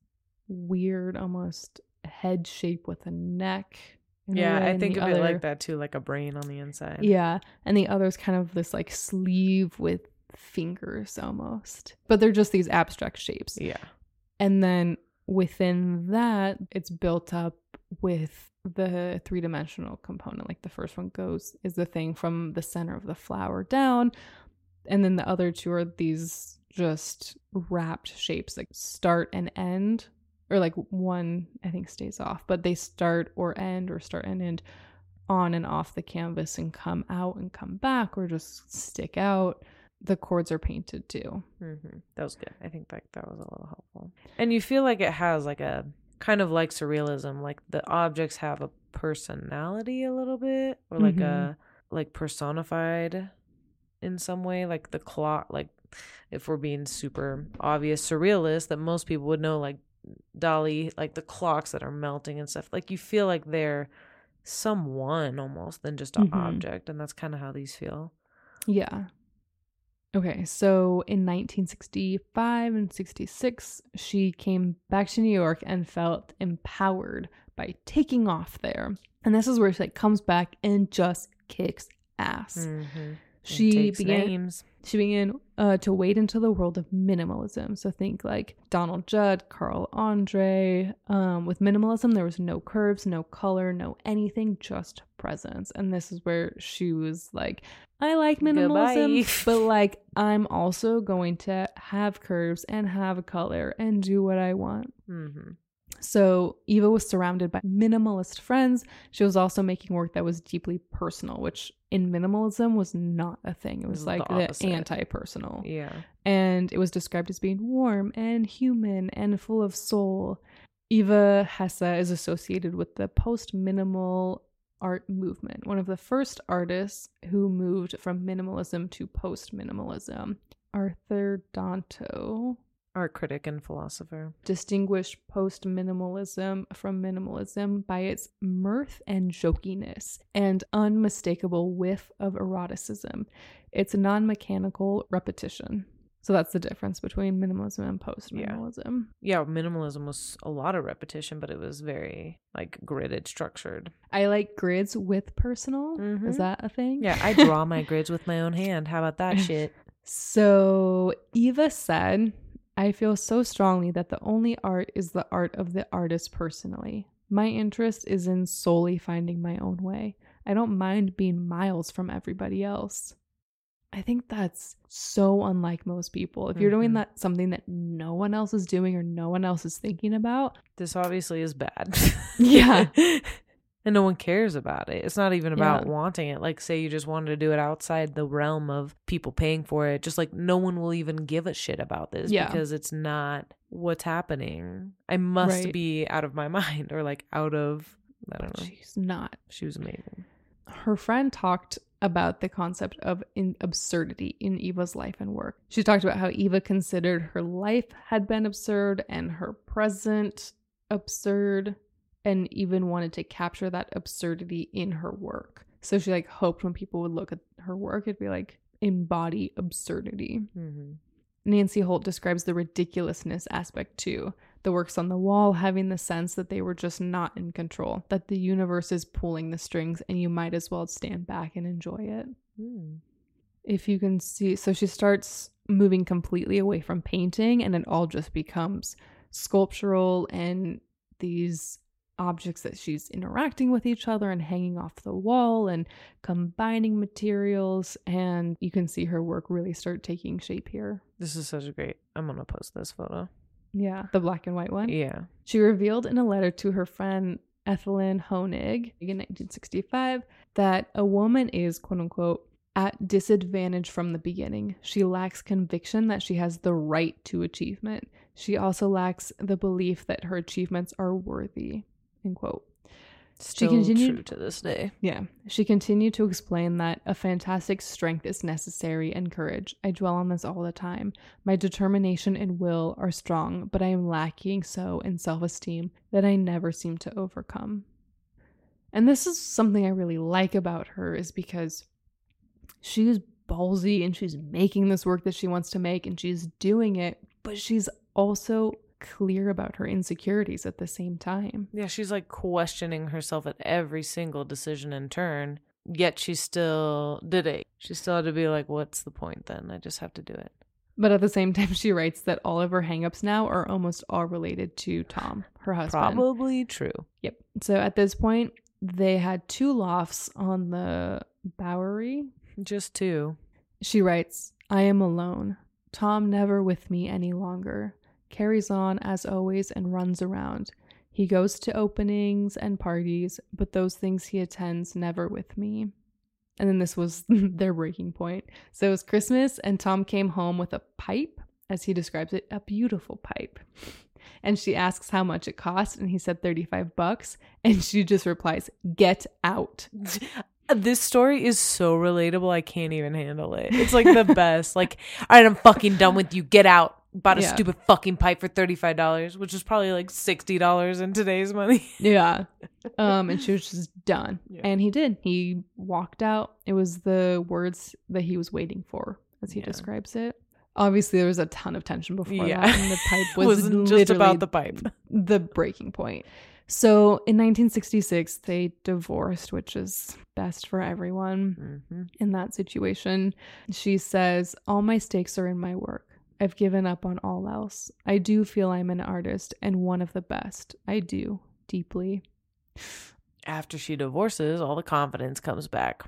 weird, almost head shape with a neck. Yeah, I think of it like that too, like a brain on the inside. Yeah, and the other's kind of this like sleeve with fingers almost. But they're just these abstract shapes. Yeah. And then within that, it's built up with the three dimensional component. Like the first one goes is the thing from the center of the flower down. And then the other two are these just wrapped shapes like start and end. Or like one I think stays off, but they start or end or start and end on and off the canvas and come out and come back or just stick out. The cords are painted too. hmm That was good. I think that that was a little helpful. And you feel like it has like a kind of like surrealism, like the objects have a personality a little bit, or like Mhm. a like personified in some way. Like the clock, like if we're being super obvious surrealist, that most people would know, like Dalí, like the clocks that are melting and stuff. Like you feel like they're someone almost than just an Mhm. object, and that's kind of how these feel. Yeah. Okay, so in 1965 and 66, she came back to New York and felt empowered by taking off there. And this is where she like comes back and just kicks ass. Mm-hmm. She began names. she began uh, to wade into the world of minimalism. So think like Donald Judd, Carl Andre. Um, with minimalism, there was no curves, no color, no anything, just presence. And this is where she was like, I like minimalism, Goodbye. but like I'm also going to have curves and have a color and do what I want. Mm-hmm. So Eva was surrounded by minimalist friends. She was also making work that was deeply personal, which in minimalism was not a thing. It was like the the, anti-personal. Yeah. And it was described as being warm and human and full of soul. Eva Hesse is associated with the post-minimal art movement, one of the first artists who moved from minimalism to post-minimalism. Arthur Danto Art critic and philosopher. distinguished post minimalism from minimalism by its mirth and jokiness and unmistakable whiff of eroticism. It's non mechanical repetition. So that's the difference between minimalism and post minimalism. Yeah, minimalism was a lot of repetition, but it was very like gridded, structured. I like grids with personal. Mhm. Is that a thing? Yeah, I draw my grids with my own hand. How about that shit? So Eva said, I feel so strongly that the only art is the art of the artist personally. My interest is in solely finding my own way. I don't mind being miles from everybody else. I think that's so unlike most people. If you're doing Mhm. that something that no one else is doing or no one else is thinking about, This obviously is bad. Yeah. and no one cares about it. It's not even about Yeah. wanting it. Like, say you just wanted to do it outside the realm of people paying for it. Just like no one will even give a shit about this Yeah. because it's not what's happening. I must Right. be out of my mind or like out of, I don't know. she's not. She was amazing. her friend talked about the concept of in absurdity in Eva's life and work. She talked about how Eva considered her life had been absurd and her present absurd and even wanted to capture that absurdity in her work. So she like hoped when people would look at her work it'd be like embody absurdity. Mm-hmm. Nancy Holt describes the ridiculousness aspect too. The works on the wall having the sense that they were just not in control, that the universe is pulling the strings and you might as well stand back and enjoy it. Mm. If you can see, so she starts moving completely away from painting and it all just becomes sculptural and these objects that she's interacting with each other and hanging off the wall and combining materials and you can see her work really start taking shape here. This is such a great. I'm gonna post this photo. Yeah, the black and white one. Yeah. She revealed in a letter to her friend Ethelyn Honig in 1965 that a woman is, quote unquote, at disadvantage from the beginning. She lacks conviction that she has the right to achievement. She also lacks the belief that her achievements are worthy, end quote. Still continued- true to this day. Yeah. She continued to explain that a fantastic strength is necessary and courage. I dwell on this all the time. My determination and will are strong, but I am lacking so in self esteem that I never seem to overcome. And this is something I really like about her, is because she's ballsy and she's making this work that she wants to make and she's doing it, but she's also clear about her insecurities at the same time. Yeah, she's like questioning herself at every single decision and turn. Yet she still did it. She still had to be like, "What's the point then? I just have to do it." But at the same time, she writes that all of her hangups now are almost all related to Tom, her husband. Probably true. Yep. So at this point, they had two lofts on the Bowery. Just two. She writes, I am alone. Tom never with me any longer. Carries on as always and runs around. He goes to openings and parties, but those things he attends never with me. And then this was their breaking point. So it was Christmas, and Tom came home with a pipe, as he describes it, a beautiful pipe. And she asks how much it cost, and he said 35 bucks. And she just replies, Get out. This story is so relatable. I can't even handle it. It's like the best. Like, all right, I'm fucking done with you. Get out. Bought a Yeah. stupid fucking pipe for thirty five dollars, which is probably like sixty dollars in today's money. Yeah. Um, and she was just done. Yeah. And he did. He walked out. It was the words that he was waiting for, as he Yeah. describes it. Obviously, there was a ton of tension before Yeah. that, and the pipe was Wasn't just about the pipe. the breaking point. So in 1966, they divorced, which is best for everyone Mm-hmm. in that situation. She says, All my stakes are in my work. I've given up on all else. I do feel I'm an artist and one of the best. I do, deeply. After she divorces, all the confidence comes back.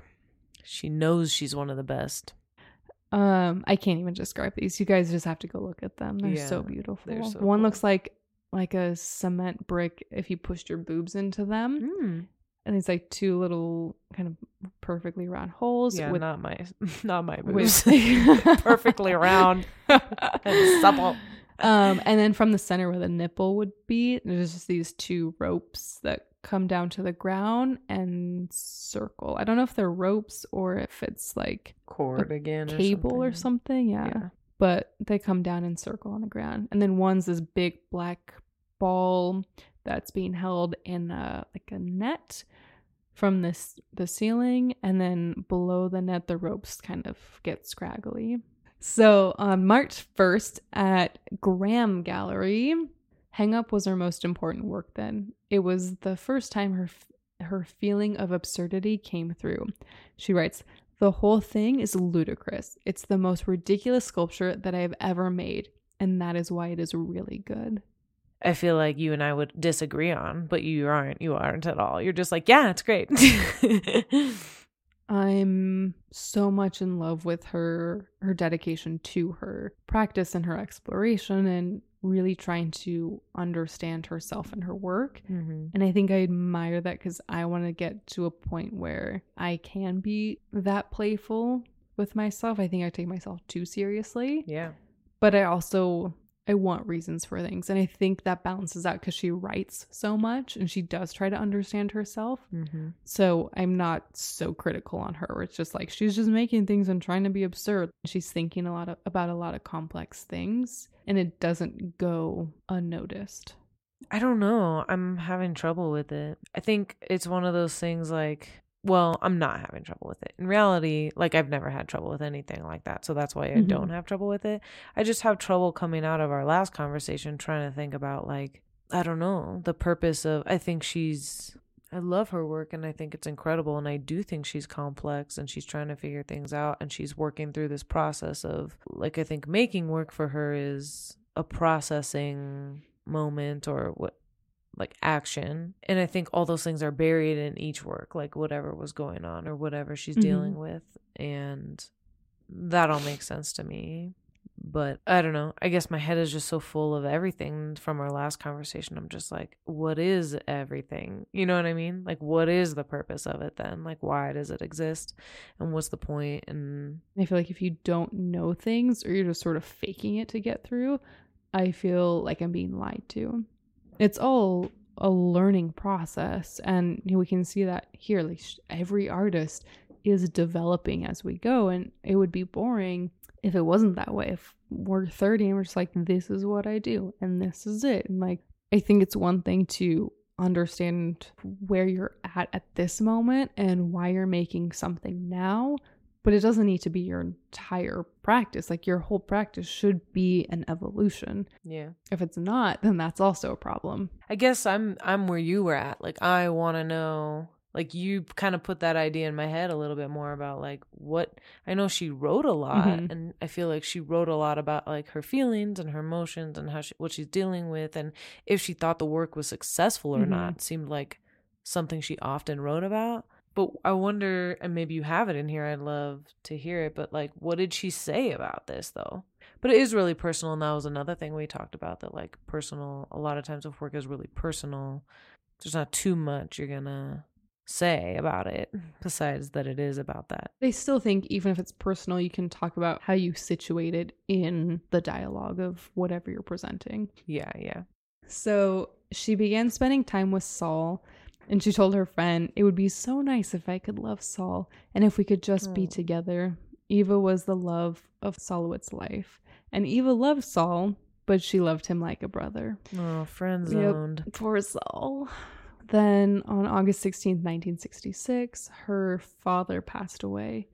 She knows she's one of the best. Um, I can't even describe these. You guys just have to go look at them. They're so beautiful. they're so one cool. looks like like a cement brick if you pushed your boobs into them. Mm. And it's like two little kind of perfectly round holes Yeah, with not my, not my boobs. Perfectly round and supple. Um, and then from the center where the nipple would be, there's just these two ropes that come down to the ground and circle. I don't know if they're ropes or if it's like Cord again. or cable or something. Yeah. Yeah. But they come down and circle on the ground. And then one's this big black ball that's being held in a, like a net from this the ceiling and then below the net the ropes kind of get scraggly. So on March 1st at Graham Gallery, Hang Up was her most important work then. It was the first time her her feeling of absurdity came through. She writes, "The whole thing is ludicrous. It's the most ridiculous sculpture that I have ever made, and that is why it is really good." I feel like you and I would disagree on, but you aren't. You aren't at all. You're just like, yeah, it's great. I'm so much in love with her her dedication to her practice and her exploration and really trying to understand herself and her work. mm-hmm. And I think I admire that cuz I want to get to a point where I can be that playful with myself. I think I take myself too seriously, Yeah. but I also I want reasons for things. And I think that balances out cuz she writes so much and she does try to understand herself. Mm-hmm. So I'm not so critical on her. It's just like she's just making things and trying to be absurd. She's thinking a lot of, about a lot of complex things, and it doesn't go unnoticed. I don't know. I'm having trouble with it. I think it's one of those things like, well, I'm not having trouble with it. In reality, like I've never had trouble with anything like that. So that's why I Mhm. don't have trouble with it. I just have trouble coming out of our last conversation trying to think about like, I don't know, the purpose of I think she's I love her work and I think it's incredible and I do think she's complex and she's trying to figure things out and she's working through this process of like I think making work for her is a processing moment or what like action and i think all those things are buried in each work like whatever was going on or whatever she's Mhm. dealing with and that all makes sense to me but i don't know i guess my head is just so full of everything from our last conversation i'm just like what is everything? You know what i mean? Like what is the purpose of it then? Like why does it exist? And what's the point? And I feel like if you don't know things or you're just sort of faking it to get through, I feel like I'm being lied to. It's all a learning process. And we can see that here. Like every artist is developing as we go. And it would be boring if it wasn't that way. If we're 30 and we're just like, this is what I do and this is it. And like, I think it's one thing to understand where you're at at this moment and why you're making something now but it doesn't need to be your entire practice like your whole practice should be an evolution Yeah. if it's not then that's also a problem I guess I'm I'm where you were at. Like I want to know like you kind of put that idea in my head a little bit more about like what I know she wrote a lot Mhm. and I feel like she wrote a lot about like her feelings and her emotions and how she, what she's dealing with and if she thought the work was successful or Mhm. not seemed like something she often wrote about. But I wonder and maybe you have it in here I'd love to hear it but like what did she say about this though? But it is really personal and that was another thing we talked about that like personal a lot of times if work is really personal there's not too much you're gonna say about it besides that it is about that. They still think even if it's personal you can talk about how you situate it in the dialogue of whatever you're presenting. Yeah yeah. So she began spending time with Sol, and she told her friend, It would be so nice if I could love Sol and if we could just be together. Eva was the love of Sol LeWitt's life, and Eva loved Sol, but she loved him like a brother. oh friend Yep. zoned Poor Sol. Then on August 16th, 1966, her father passed away.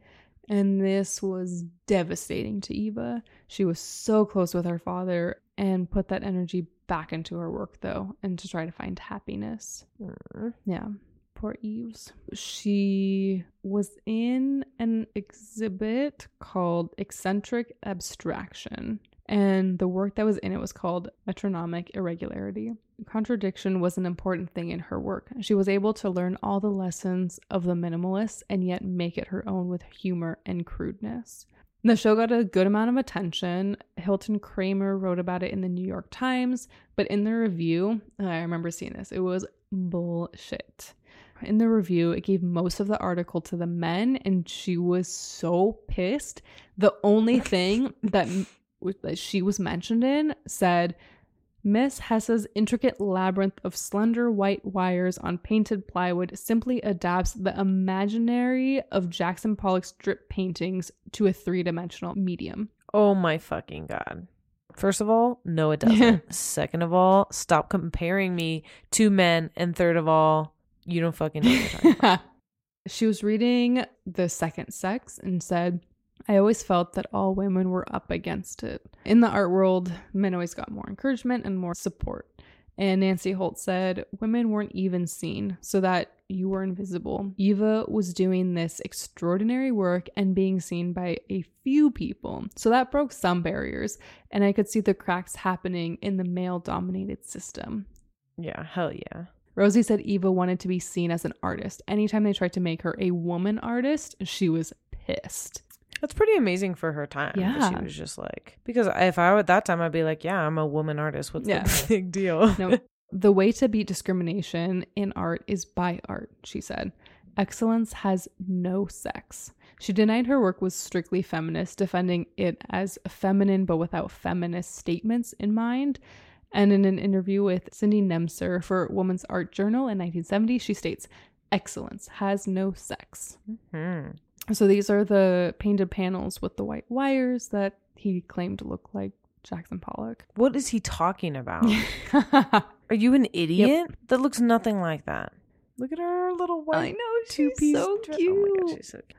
And this was devastating to Eva. She was so close with her father and put that energy back into her work, though, and to try to find happiness. Mm. Yeah, poor Eves. She was in an exhibit called Eccentric Abstraction, and the work that was in it was called Metronomic Irregularity. Contradiction was an important thing in her work. She was able to learn all the lessons of the minimalists and yet make it her own with humor and crudeness. The show got a good amount of attention. Hilton Kramer wrote about it in the New York Times, but in the review, I remember seeing this, it was bullshit. In the review, it gave most of the article to the men, and she was so pissed. The only thing that, that she was mentioned in said, Miss Hesse's intricate labyrinth of slender white wires on painted plywood simply adapts the imaginary of Jackson Pollock's drip paintings to a three dimensional medium. oh my fucking god first of all no it doesn't second of all stop comparing me to men and third of all you don't fucking know what you're talking about. she was reading The Second Sex and said, I always felt that all women were up against it. In the art world, men always got more encouragement and more support. And Nancy Holt said, Women weren't even seen, so that you were invisible. Eva was doing this extraordinary work and being seen by a few people. So that broke some barriers, and I could see the cracks happening in the male dominated system. yeah hell yeah Rosie said Eva wanted to be seen as an artist. Anytime they tried to make her a woman artist, she was pissed. That's pretty amazing for her time Yeah. she was just like because if i were at that time i'd be like yeah i'm a woman artist what's Yeah. the big deal No, the way to beat discrimination in art is by art, she said. Excellence has no sex. She denied her work was strictly feminist, defending it as feminine but without feminist statements in mind. And in an interview with Cindy Nemser for Woman's Art Journal in 1970, she states, Excellence has no sex. Hmm. So these are the painted panels with the white wires that he claimed to look like Jackson Pollock. what is he talking about Are you an idiot? That looks nothing like that. Look at her little white I know two piece so dress. cute. Oh my god, she's so cute.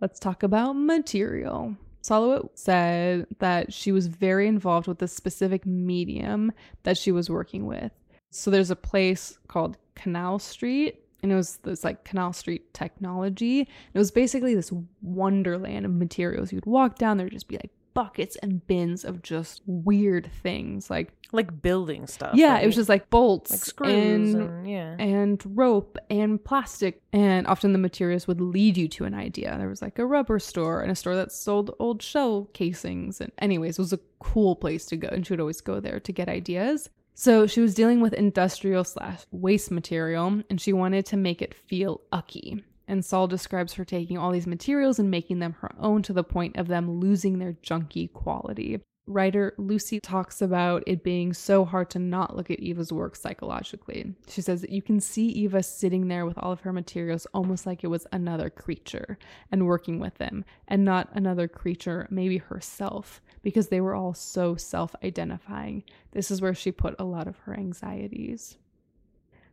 Let's talk about material. Sol LeWitt said that she was very involved with the specific medium that she was working with. So there's a place called Canal Street, and it was this like Canal Street technology. It was basically this wonderland of materials. You'd walk down, there'd just be like buckets and bins of just weird things. Like, Like building stuff. yeah, right? it was just like bolts like screws and and, yeah. and rope and plastic. And often the materials would lead you to an idea. There was like a rubber store and a store that sold old shell casings. And, anyways, it was a cool place to go. And she would always go there to get ideas. So she was dealing with industrial slash waste material and she wanted to make it feel ucky. And Sol describes her taking all these materials and making them her own to the point of them losing their junky quality. writer Lucy talks about it being so hard to not look at Eva's work psychologically. She says that you can see Eva sitting there with all of her materials almost like it was another creature and working with them, and not another creature, maybe herself, because they were all so self identifying. This is where she put a lot of her anxieties.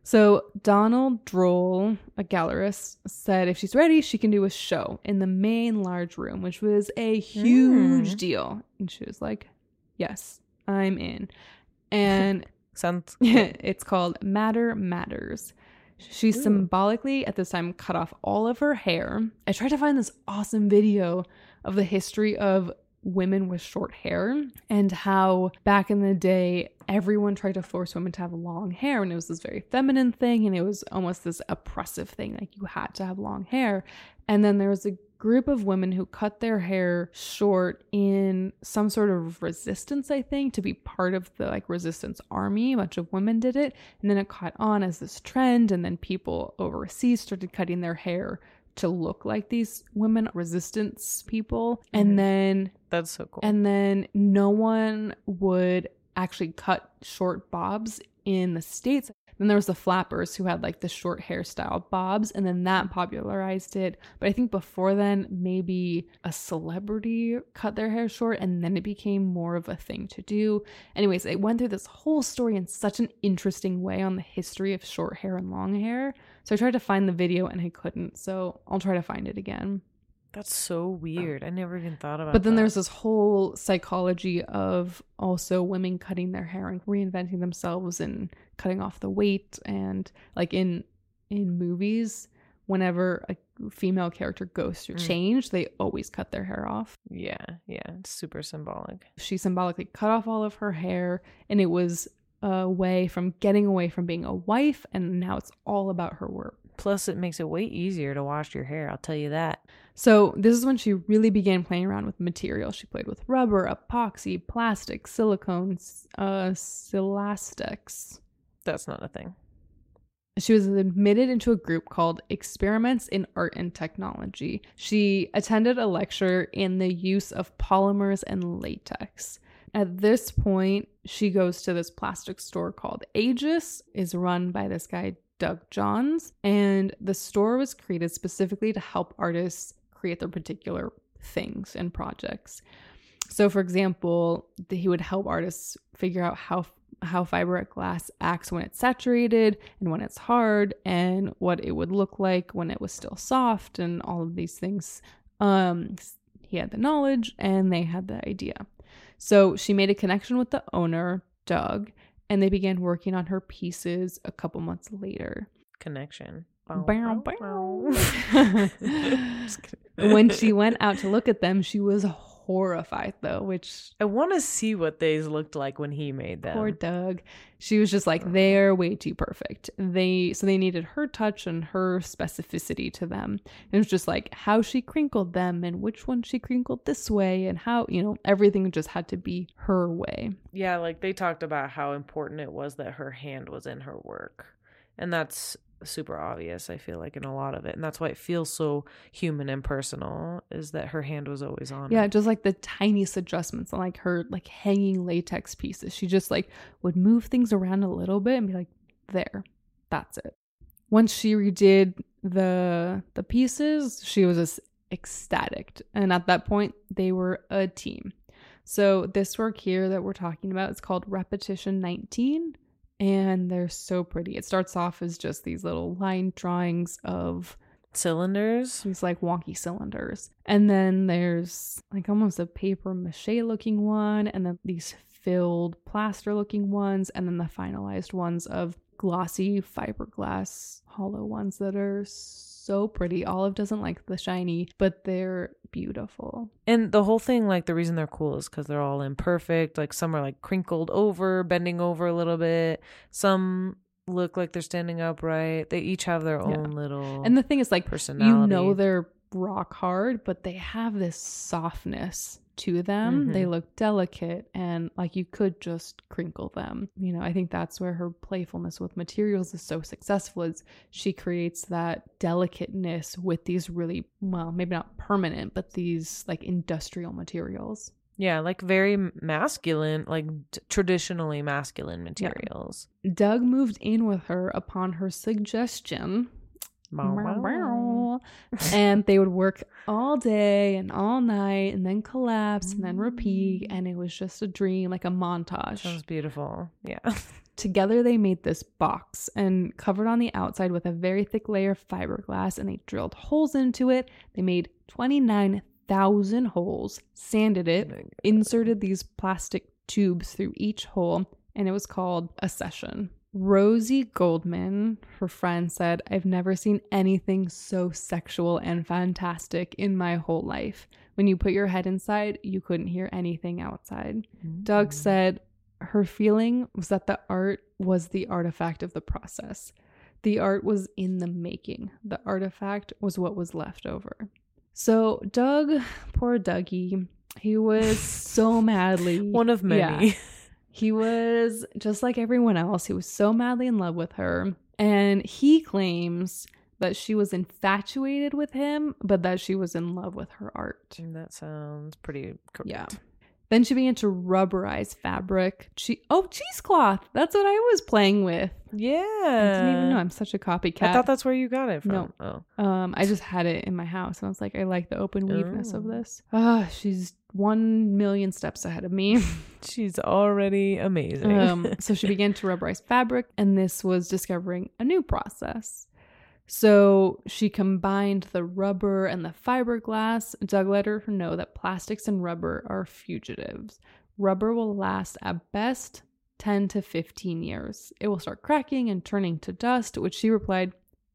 So Donald Droll, a gallerist, said if she's ready, she can do a show in the main large room, which was a huge Mm. deal. And she was like, "Yes, I'm in." And Sounds it's called Matter Matters. She Ooh. symbolically at this time cut off all of her hair. I tried to find this awesome video of the history of women with short hair and how back in the day everyone tried to force women to have long hair and it was this very feminine thing and it was almost this oppressive thing like you had to have long hair. And then there was a group of women who cut their hair short in some sort of resistance i think to be part of the like resistance army. A bunch of women did it. And then it caught on as this trend and then people overseas started cutting their hair to look like these women resistance people Mhm. and then that's so cool. and then no one would actually cut short bobs in the states then there was the flappers who had like the short hairstyle bobs and then that popularized it. But i think before then maybe a celebrity cut their hair short and then it became more of a thing to do. Anyways it went through this whole story in such an interesting way on the history of short hair and long hair. So i tried to find the video and i couldn't. So i'll try to find it again That's so weird. I never even thought about. It. But then that. there's this whole psychology of also women cutting their hair and reinventing themselves and cutting off the weight and like in in movies whenever a female character goes through Mm. change they always cut their hair off yeah, yeah, it's super symbolic. she symbolically cut off all of her hair and it was a way from getting away from being a wife and now it's all about her work Plus, it makes it way easier to wash your hair. I'll tell you that. So this is when she really began playing around with material. She played with rubber, epoxy, plastic, silicone, uh, elastics. That's not a thing. She was admitted into a group called Experiments in Art and Technology. She attended a lecture in the use of polymers and latex. At this point, she goes to this plastic store called Aegis, is run by this guy Doug Johns, and the store was created specifically to help artists create their particular things and projects. So, for example, he would help artists figure out how how fiber glass acts when it's saturated and when it's hard, and what it would look like when it was still soft, and all of these things. Um, he had the knowledge, and they had the idea. So she made a connection with the owner, Doug, and they began working on her pieces a couple months later. Connection. Bow, bow. Kidding. when she went out to look at them, she was horrified though, which I want to see what these looked like when he made them. poor Doug. She was just like they're way too perfect. They so they needed her touch and her specificity to them. It was just like how she crinkled them and which one she crinkled this way and how, you know, everything just had to be her way. Yeah, like they talked about how important it was that her hand was in her work. And that's super obvious, I feel like, in a lot of it. And that's why it feels so human and personal, is that her hand was always on Yeah, it. just like the tiniest adjustments on like her like hanging latex pieces. She just like would move things around a little bit and be like, there, that's it. Once she redid the the pieces, she was just ecstatic. And at that point, they were a team. So this work here that we're talking about is called Repetition 19. And they're so pretty. It starts off as just these little line drawings of Cylinders. these like wonky cylinders. And then there's like almost a paper mache looking one, and then these filled plaster looking ones, and then the finalized ones of glossy fiberglass hollow ones that are so pretty. Olive doesn't like the shiny, but they're beautiful. And the whole thing, like the reason they're cool is because they're all imperfect. Like some are like crinkled over, bending over a little bit. Some look like they're standing upright. They each have their Yeah. own little And the thing is, like, personality. you know they're rock hard, but they have this softness to them. Mhm. They look delicate and like you could just crinkle them. You know, I think that's where her playfulness with materials is so successful is she creates that delicateness with these really well, maybe not permanent, but these like industrial materials. Yeah, like very masculine, like t- traditionally masculine materials. Doug moved in with her upon her suggestion. And they would work all day and all night and then collapse and then repeat. Mm. And it was just a dream, like a montage. Sounds beautiful. Yeah. Together, they made this box and covered on the outside with a very thick layer of fiberglass, and they drilled holes into it. They made 29,000 holes, sanded it, inserted these plastic tubes through each hole, and it was called Accession. Rosie Goldman, her friend, said, I've never seen anything so sexual and fantastic in my whole life. When you put your head inside, you couldn't hear anything outside. Doug mm. said her feeling was that the art was the artifact of the process. The art was in the making. The artifact was what was left over. So, Doug, poor Dougie, he was so madly. One of Yeah. He was just like everyone else. He was so madly in love with her. And he claims that she was infatuated with him, but that she was in love with her art. Mm, that sounds pretty correct. Yeah. Then she began to rubberize fabric. She oh cheesecloth. That's what I was playing with. Yeah. I didn't even know I'm such a copycat. I thought that's where you got it from. No. Oh. um, I just had it in my house, and I was like, I like the open weaveness of Oh. this. Ah, she's one million steps ahead of me. She's already amazing. Um, so she began to rubberize fabric, and this was discovering a new process. So she combined the rubber and the fiberglass. Doug let her know that plastics and rubber are fugitives. Rubber will last at best 10 to 15 years. It will start cracking and turning to dust, which she replied,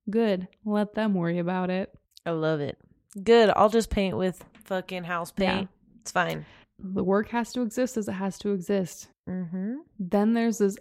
Good, let them worry about it. I love it. Good. I'll just paint with fucking house Yeah. paint. It's fine. The work has to exist as it has to exist. Mm-hmm. Then there's this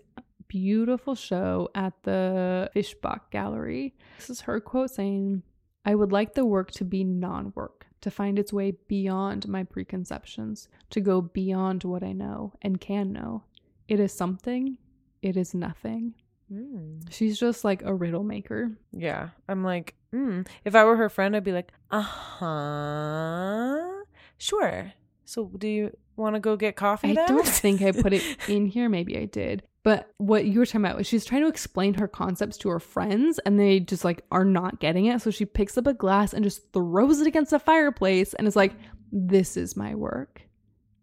beautiful show at the Fischbach Gallery. This is her quote saying, I would like the work to be non work, to find its way beyond my preconceptions, to go beyond what I know and can know. It is something, it is nothing. Mm. She's just like a riddle maker. Yeah. I'm like, mm. if I were her friend, I'd be like, uh huh. Sure. So do you want to go get coffee I then? don't think I put it in here. Maybe I did. But what you were talking about was she's trying to explain her concepts to her friends and they just like are not getting it. So she picks up a glass and just throws it against the fireplace and is like, This is my work.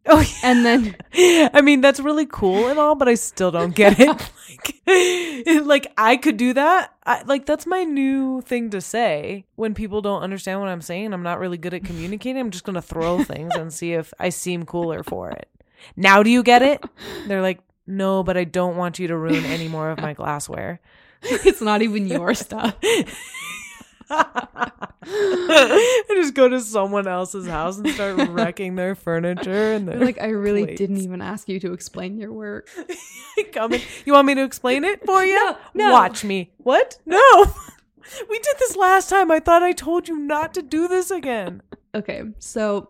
oh, yeah. And then I mean, that's really cool and all, but I still don't get it. like, like I could do that. I, like that's my new thing to say when people don't understand what I'm saying. I'm not really good at communicating. I'm just gonna throw things and see if I seem cooler for it. Now, do you get it? They're like, no, but I don't want you to ruin any more of my glassware. it's not even your stuff. I just go to someone else's house and start wrecking their furniture and their like, I really plates. didn't even ask you to explain your work. Come in. You want me to explain it for you? No, no. Watch me. What? No. we did this last time. I thought I told you not to do this again. Okay, so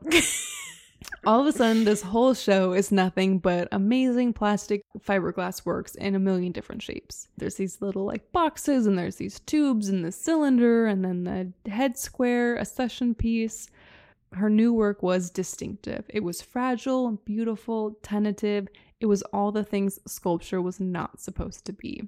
all of a sudden, this whole show is nothing but amazing plastic fiberglass works in a million different shapes. There's these little like boxes, and there's these tubes, and the cylinder, and then the head square, Accession piece. Her new work was distinctive. It was fragile, beautiful, tentative. It was all the things sculpture was not supposed to be.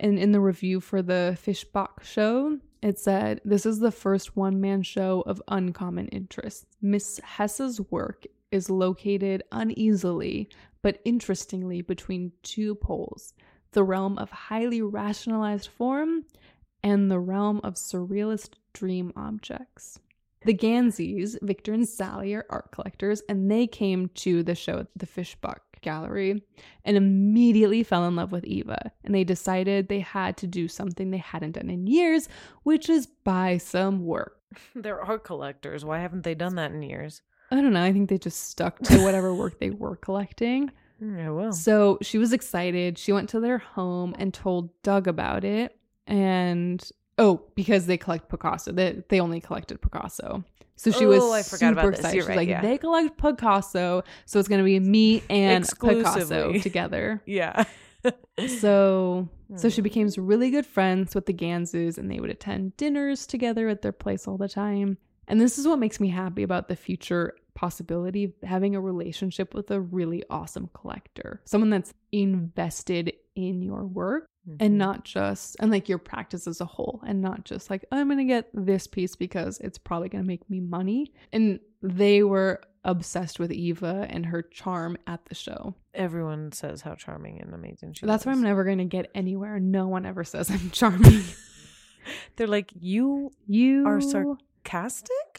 And in the review for the Fischbach show, it said, This is the first one man show of uncommon interest. Miss Hesse's work is located uneasily but interestingly between two poles the realm of highly rationalized form and the realm of surrealist dream objects. The Ganzes, Victor and Sally, are art collectors, and they came to the show at the Fischbach Gallery and immediately fell in love with Eva. And they decided they had to do something they hadn't done in years, which is buy some work. They're art collectors. Why haven't they done that in years? I don't know. I think they just stuck to whatever work they were collecting. Mm, I will. So she was excited. She went to their home and told Doug about it. And oh, because they collect Picasso, they, they only collected Picasso. So she was Oh, I forgot super about this. excited. You're She's right, like, yeah. they collect Picasso, so it's gonna be me and Picasso together. Yeah. So so Hmm. she became really good friends with the Ganzes and they would attend dinners together at their place all the time. And this is what makes me happy about the future possibility of having a relationship with a really awesome collector, someone that's invested in your work Mhm. and not just and like your practice as a whole and not just like i'm gonna get this piece because it's probably gonna make me money and they were obsessed with eva and her charm at the show everyone says how charming and amazing she is. that's why i'm never gonna get anywhere no one ever says i'm charming They're like, you you are sarcastic?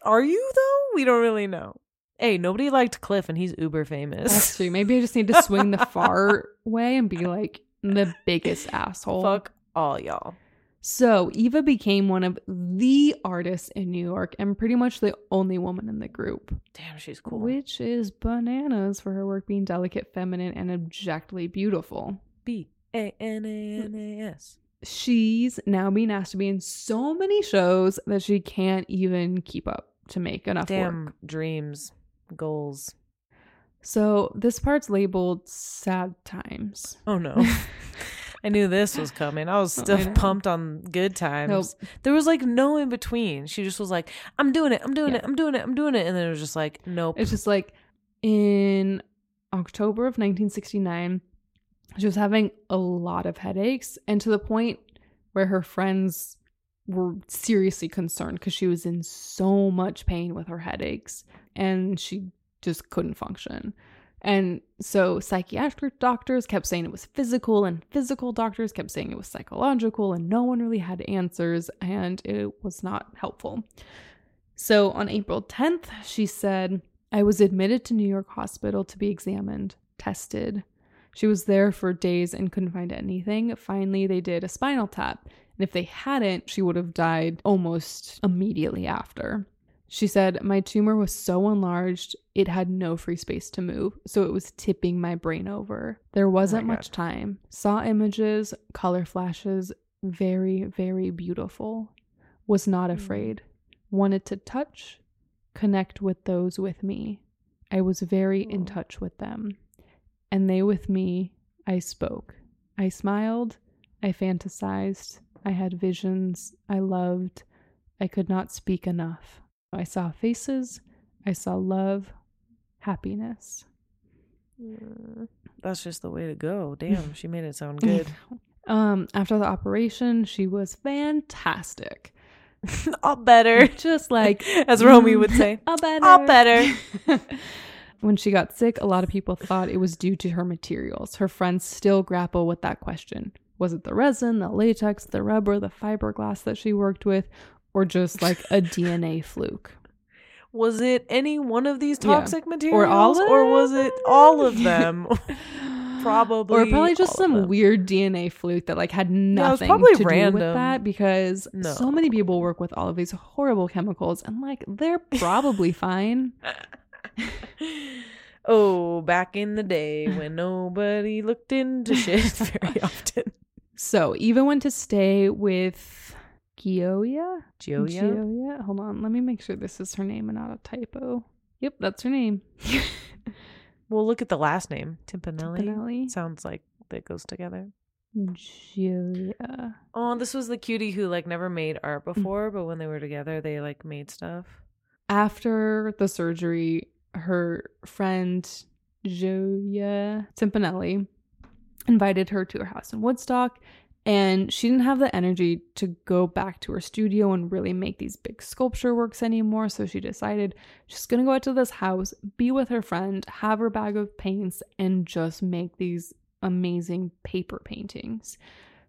Are you though? We don't really know. Hey, nobody liked Cliff, and he's uber famous. that's true maybe i just need to swing the far way and be like the biggest asshole Fuck all y'all. So, Eva became one of the artists in New York and pretty much the only woman in the group, Damn, she's cool. which is bananas for her work being delicate, feminine, and objectively beautiful. B A N A N A S. She's now being asked to be in so many shows that she can't even keep up to make enough Damn work. dreams, goals. So, this part's labeled sad times. Oh no. I knew this was coming. I was Oh, still know. pumped on good times. Nope. There was like no in between. She just was like, I'm doing it, I'm doing Yeah. it, I'm doing it, I'm doing it. And then it was just like, nope. It's just like in October of 1969, she was having a lot of headaches, and to the point where her friends were seriously concerned because she was in so much pain with her headaches and she just couldn't function. And so psychiatric doctors kept saying it was physical, and physical doctors kept saying it was psychological, and no one really had answers, and it was not helpful. So on April 10th, she said, I was admitted to New York Hospital to be examined, tested. She was there for days and couldn't find anything. Finally, they did a spinal tap. And if they hadn't, she would have died almost immediately after. She said, My tumor was so enlarged, it had no free space to move, so it was tipping my brain over. There wasn't my much time. Saw images, color flashes, very, very beautiful. Was not Mm. afraid. Wanted to touch, connect with those with me. I was very in touch with them. And they with me, I spoke. I smiled. I fantasized. I had visions. I loved. I could not speak enough. I saw faces. I saw love, happiness. That's just the way to go. Damn, she made it sound good. Um, after the operation, she was fantastic. All better. Just like As Romy would say. a better. All better. When she got sick, a lot of people thought it was due to her materials. Her friends still grapple with that question. Was it the resin, the latex, the rubber, the fiberglass that she worked with, or just like a DNA fluke? Was it any one of these Yeah. toxic materials? all of or was it all of them? Probably or probably just some weird DNA fluke that like had nothing probably to do with that because No. so many people work with all of these horrible chemicals and like they're probably fine. oh, back in the day when nobody looked into shit very often. So Eva went to stay with Gioia. Gioia? Gioia. Hold on, let me make sure this is her name and not a typo. Yep, that's her name. Well, look at the last name. Timpanelli. Timpanelli. Sounds like that goes together. Gioia. Oh, this was the cutie who like never made art Mm. before, but when they were together, they like made stuff. After the surgery, her friend Gioia Timpanelli invited her to her house in Woodstock, and she didn't have the energy to go back to her studio and really make these big sculpture works anymore. So she decided she's gonna go out to this house, be with her friend, have her bag of paints, and just make these amazing paper paintings.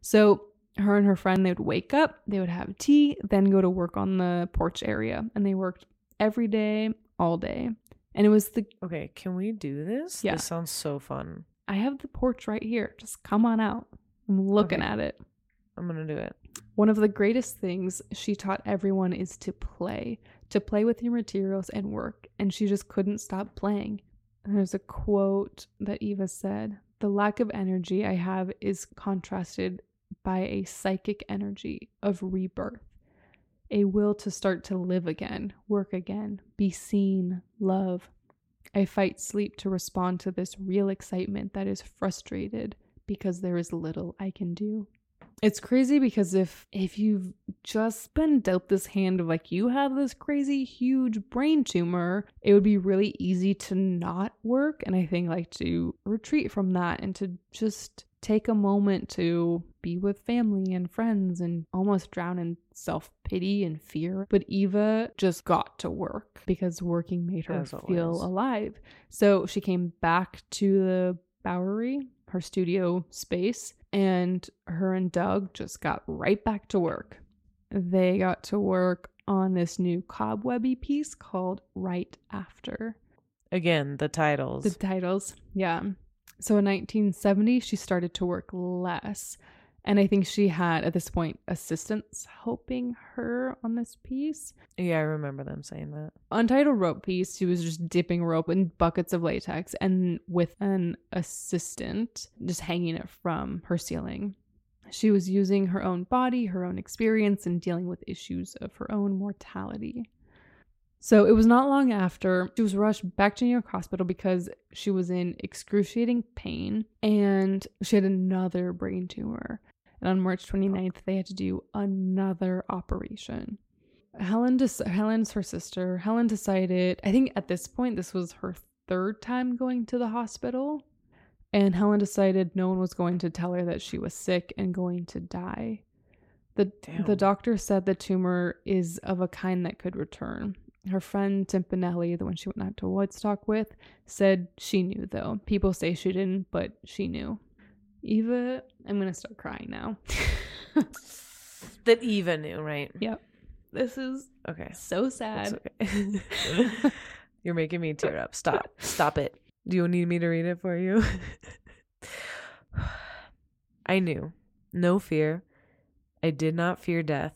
So her and her friend they would wake up, they would have tea, then go to work on the porch area, and they worked every day, all day. And it was the Okay, can we do this? Yeah. This sounds so fun. I have the porch right here. Just come on out. I'm looking Okay. at it. I'm gonna do it. One of the greatest things she taught everyone is to play, to play with your materials and work, and she just couldn't stop playing. And there's a quote that Eva said The lack of energy I have is contrasted by a psychic energy of rebirth, a will to start to live again, work again, be seen, love. I fight sleep to respond to this real excitement that is frustrated because there is little I can do. It's crazy because if if you've just been dealt this hand of like you have this crazy huge brain tumor, it would be really easy to not work and I think like to retreat from that and to just take a moment to be with family and friends and almost drown in self pity and fear. But Eva just got to work because working made her As feel always. alive. So she came back to the Bowery, her studio space, and her and Doug just got right back to work. They got to work on this new cobwebby piece called Right After. Again, the titles. The titles, yeah. So in 1970, she started to work less. And I think she had, at this point, assistants helping her on this piece. yeah, I remember them saying that. Untitled rope piece, she was just dipping rope in buckets of latex and with an assistant just hanging it from her ceiling. She was using her own body, her own experience, and dealing with issues of her own mortality. So it was not long after she was rushed back to New York Hospital because she was in excruciating pain and she had another brain tumor. And on March 29th, they had to do another operation. Helen, des- Helen's her sister. Helen decided, I think at this point, this was her third time going to the hospital. And Helen decided no one was going to tell her that she was sick and going to die. The, Damn. the doctor said the tumor is of a kind that could return. Her friend Timpanelli, the one she went out to Woodstock with, said she knew though. People say she didn't, but she knew. Eva, I'm gonna start crying now. That Eva knew, right? yep. This is Okay. so sad. okay. You're making me tear up. Stop. Stop it. Do you need me to read it for you? I knew. No fear. I did not fear death.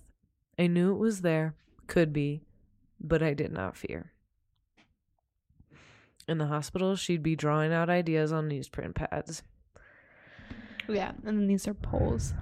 I knew it was there, could be, but I did not fear. In the hospital, she'd be drawing out ideas on newsprint pads. Oh, yeah, and then these are poles.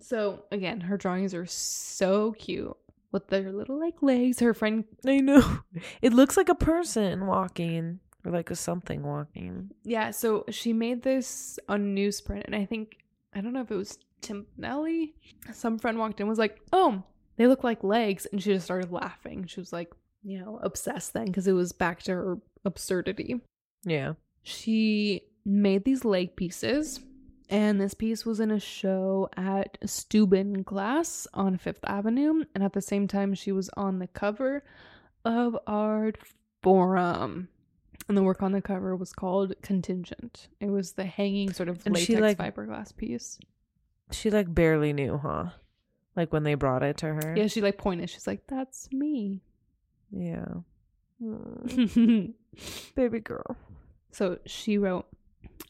So again, her drawings are so cute with their little like legs. Her friend, I know. It looks like a person walking or like a something walking. yeah. So she made this on newsprint, and I think I don't know if it was Timpanelli. Some friend walked in was like, "Oh, they look like legs," and she just started laughing. She was like, you know, obsessed then because it was back to her absurdity. Yeah. she made these leg pieces and this piece was in a show at Steuben Glass on Fifth Avenue and at the same time she was on the cover of Art Forum and the work on the cover was called Contingent. It was the hanging sort of And latex she, like- fiberglass piece. She like barely knew, huh? Like when they brought it to her. Yeah, she like pointed. She's like, "That's me." Yeah. Mm. Aw, Baby girl. So she wrote,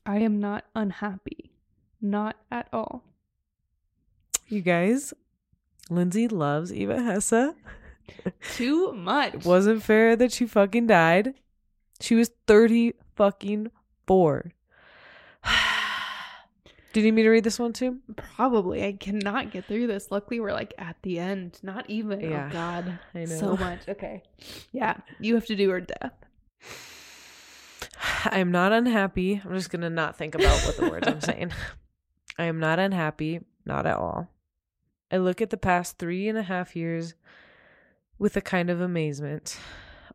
"I am not unhappy, not at all." You guys, Lindsay loves Eva Hesse. Too much. It wasn't fair that she fucking died. She was 30 fucking four. Do you need me to read this one too? Probably. I cannot get through this. Luckily, we're like at the end. Not even. Oh, yeah, oh, God. I know. So much. Okay. Yeah. You have to do her death. I am not unhappy. I'm just going to not think about what the words I'm saying. I am not unhappy, not at all. I look at the past three and a half years with a kind of amazement.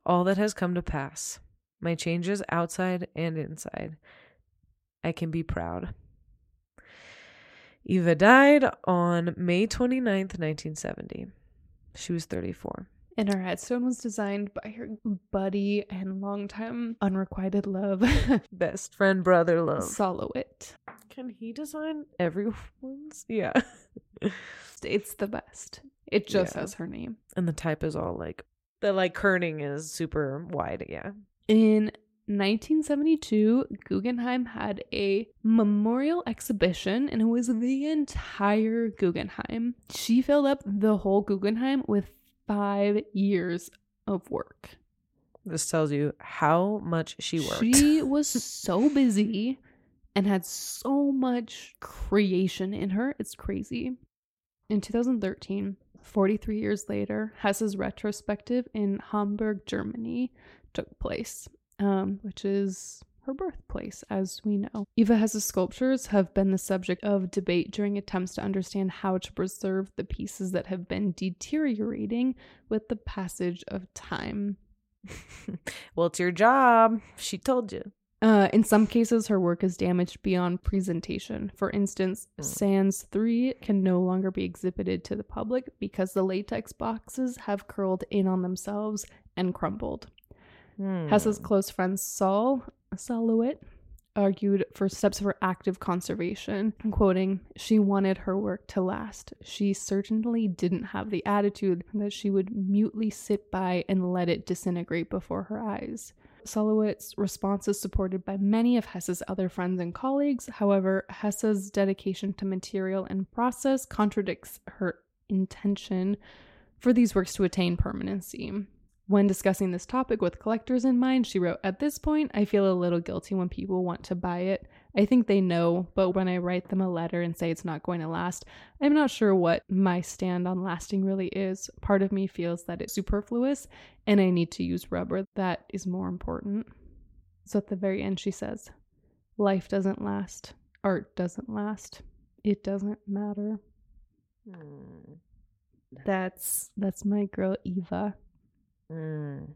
All that has come to pass, my changes outside and inside. I can be proud. Eva died on May 29th, 1970. She was 34. And her headstone was designed by her buddy and longtime unrequited love, Best friend, brother, love. Sol LeWitt. Can he design everyone's? Yeah. It's the best. It just Yeah. has her name. and the type is all like the like kerning is super wide. Yeah. In 1972, Guggenheim had a memorial exhibition, and it was the entire Guggenheim. She filled up the whole Guggenheim with five years of work. This tells you how much she worked. She was so busy and had so much creation in her. It's crazy. In 2013, 43 years later, Hesse's retrospective in Hamburg, Germany took place, um, which is her birthplace, as we know. Eva Hesse's sculptures have been the subject of debate during attempts to understand how to preserve the pieces that have been deteriorating with the passage of time. well, it's your job. She told you. Uh, in some cases, her work is damaged beyond presentation. For instance, Mm. Sans 3 can no longer be exhibited to the public because the latex boxes have curled in on themselves and crumbled. Hmm. Hesse's close friend Sol LeWitt argued for steps for active conservation. I'm quoting, she wanted her work to last. She certainly didn't have the attitude that she would mutely sit by and let it disintegrate before her eyes. LeWitt's response is supported by many of Hesse's other friends and colleagues. However, Hesse's dedication to material and process contradicts her intention for these works to attain permanency. When discussing this topic with collectors in mind, she wrote, At this point, I feel a little guilty when people want to buy it. I think they know, but when I write them a letter and say it's not going to last, I'm not sure what my stand on lasting really is. Part of me feels that it's superfluous and I need to use rubber. That is more important. So at the very end, she says, Life doesn't last. Art doesn't last. It doesn't matter. Hmm. That's that's my girl Eva. Mm.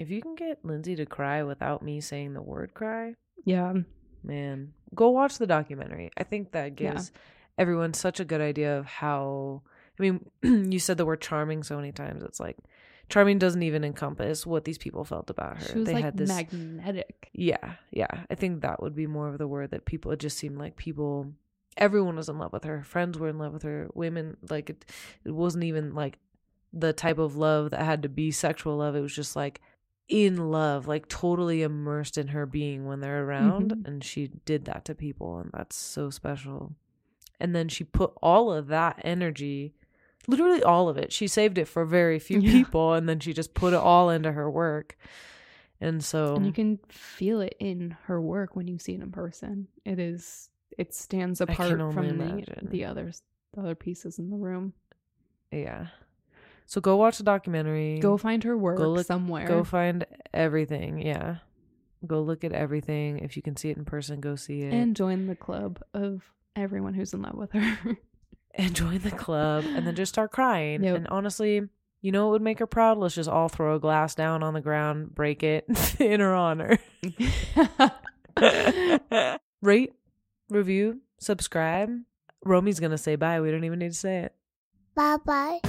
If you can get Lindsay to cry without me saying the word cry, Yeah. man, go watch the documentary. I think that Yeah. gives everyone such a good idea of how. I mean, you said the word charming so many times. It's like charming doesn't even encompass what these people felt about her. She was they like had this. magnetic. yeah, yeah. I think that would be more of the word that people. It just seemed like people. Everyone was in love with her. Friends were in love with her. Women like it. It wasn't even like the type of love that had to be sexual love. It was just like in love, like totally immersed in her being when they're around. Mhm. And she did that to people, and that's so special. And then she put all of that energy, literally all of it. She saved it for very few Yeah. people, and then she just put it all into her work. And so, And you can feel it in her work when you see it in person. It is it stands apart from the, the others the other pieces in the room. yeah. So go watch the documentary. Go find her work look- somewhere. Go find everything. Yeah. Go look at everything. If you can see it in person, go see it. and join the club of everyone who's in love with her. and join the club and then just start crying. Yep. And honestly, you know what would make her proud? Let's just all throw a glass down on the ground, break it in her honor. Rate, review, subscribe. Romy's going to say bye. We don't even need to say it. Bye bye.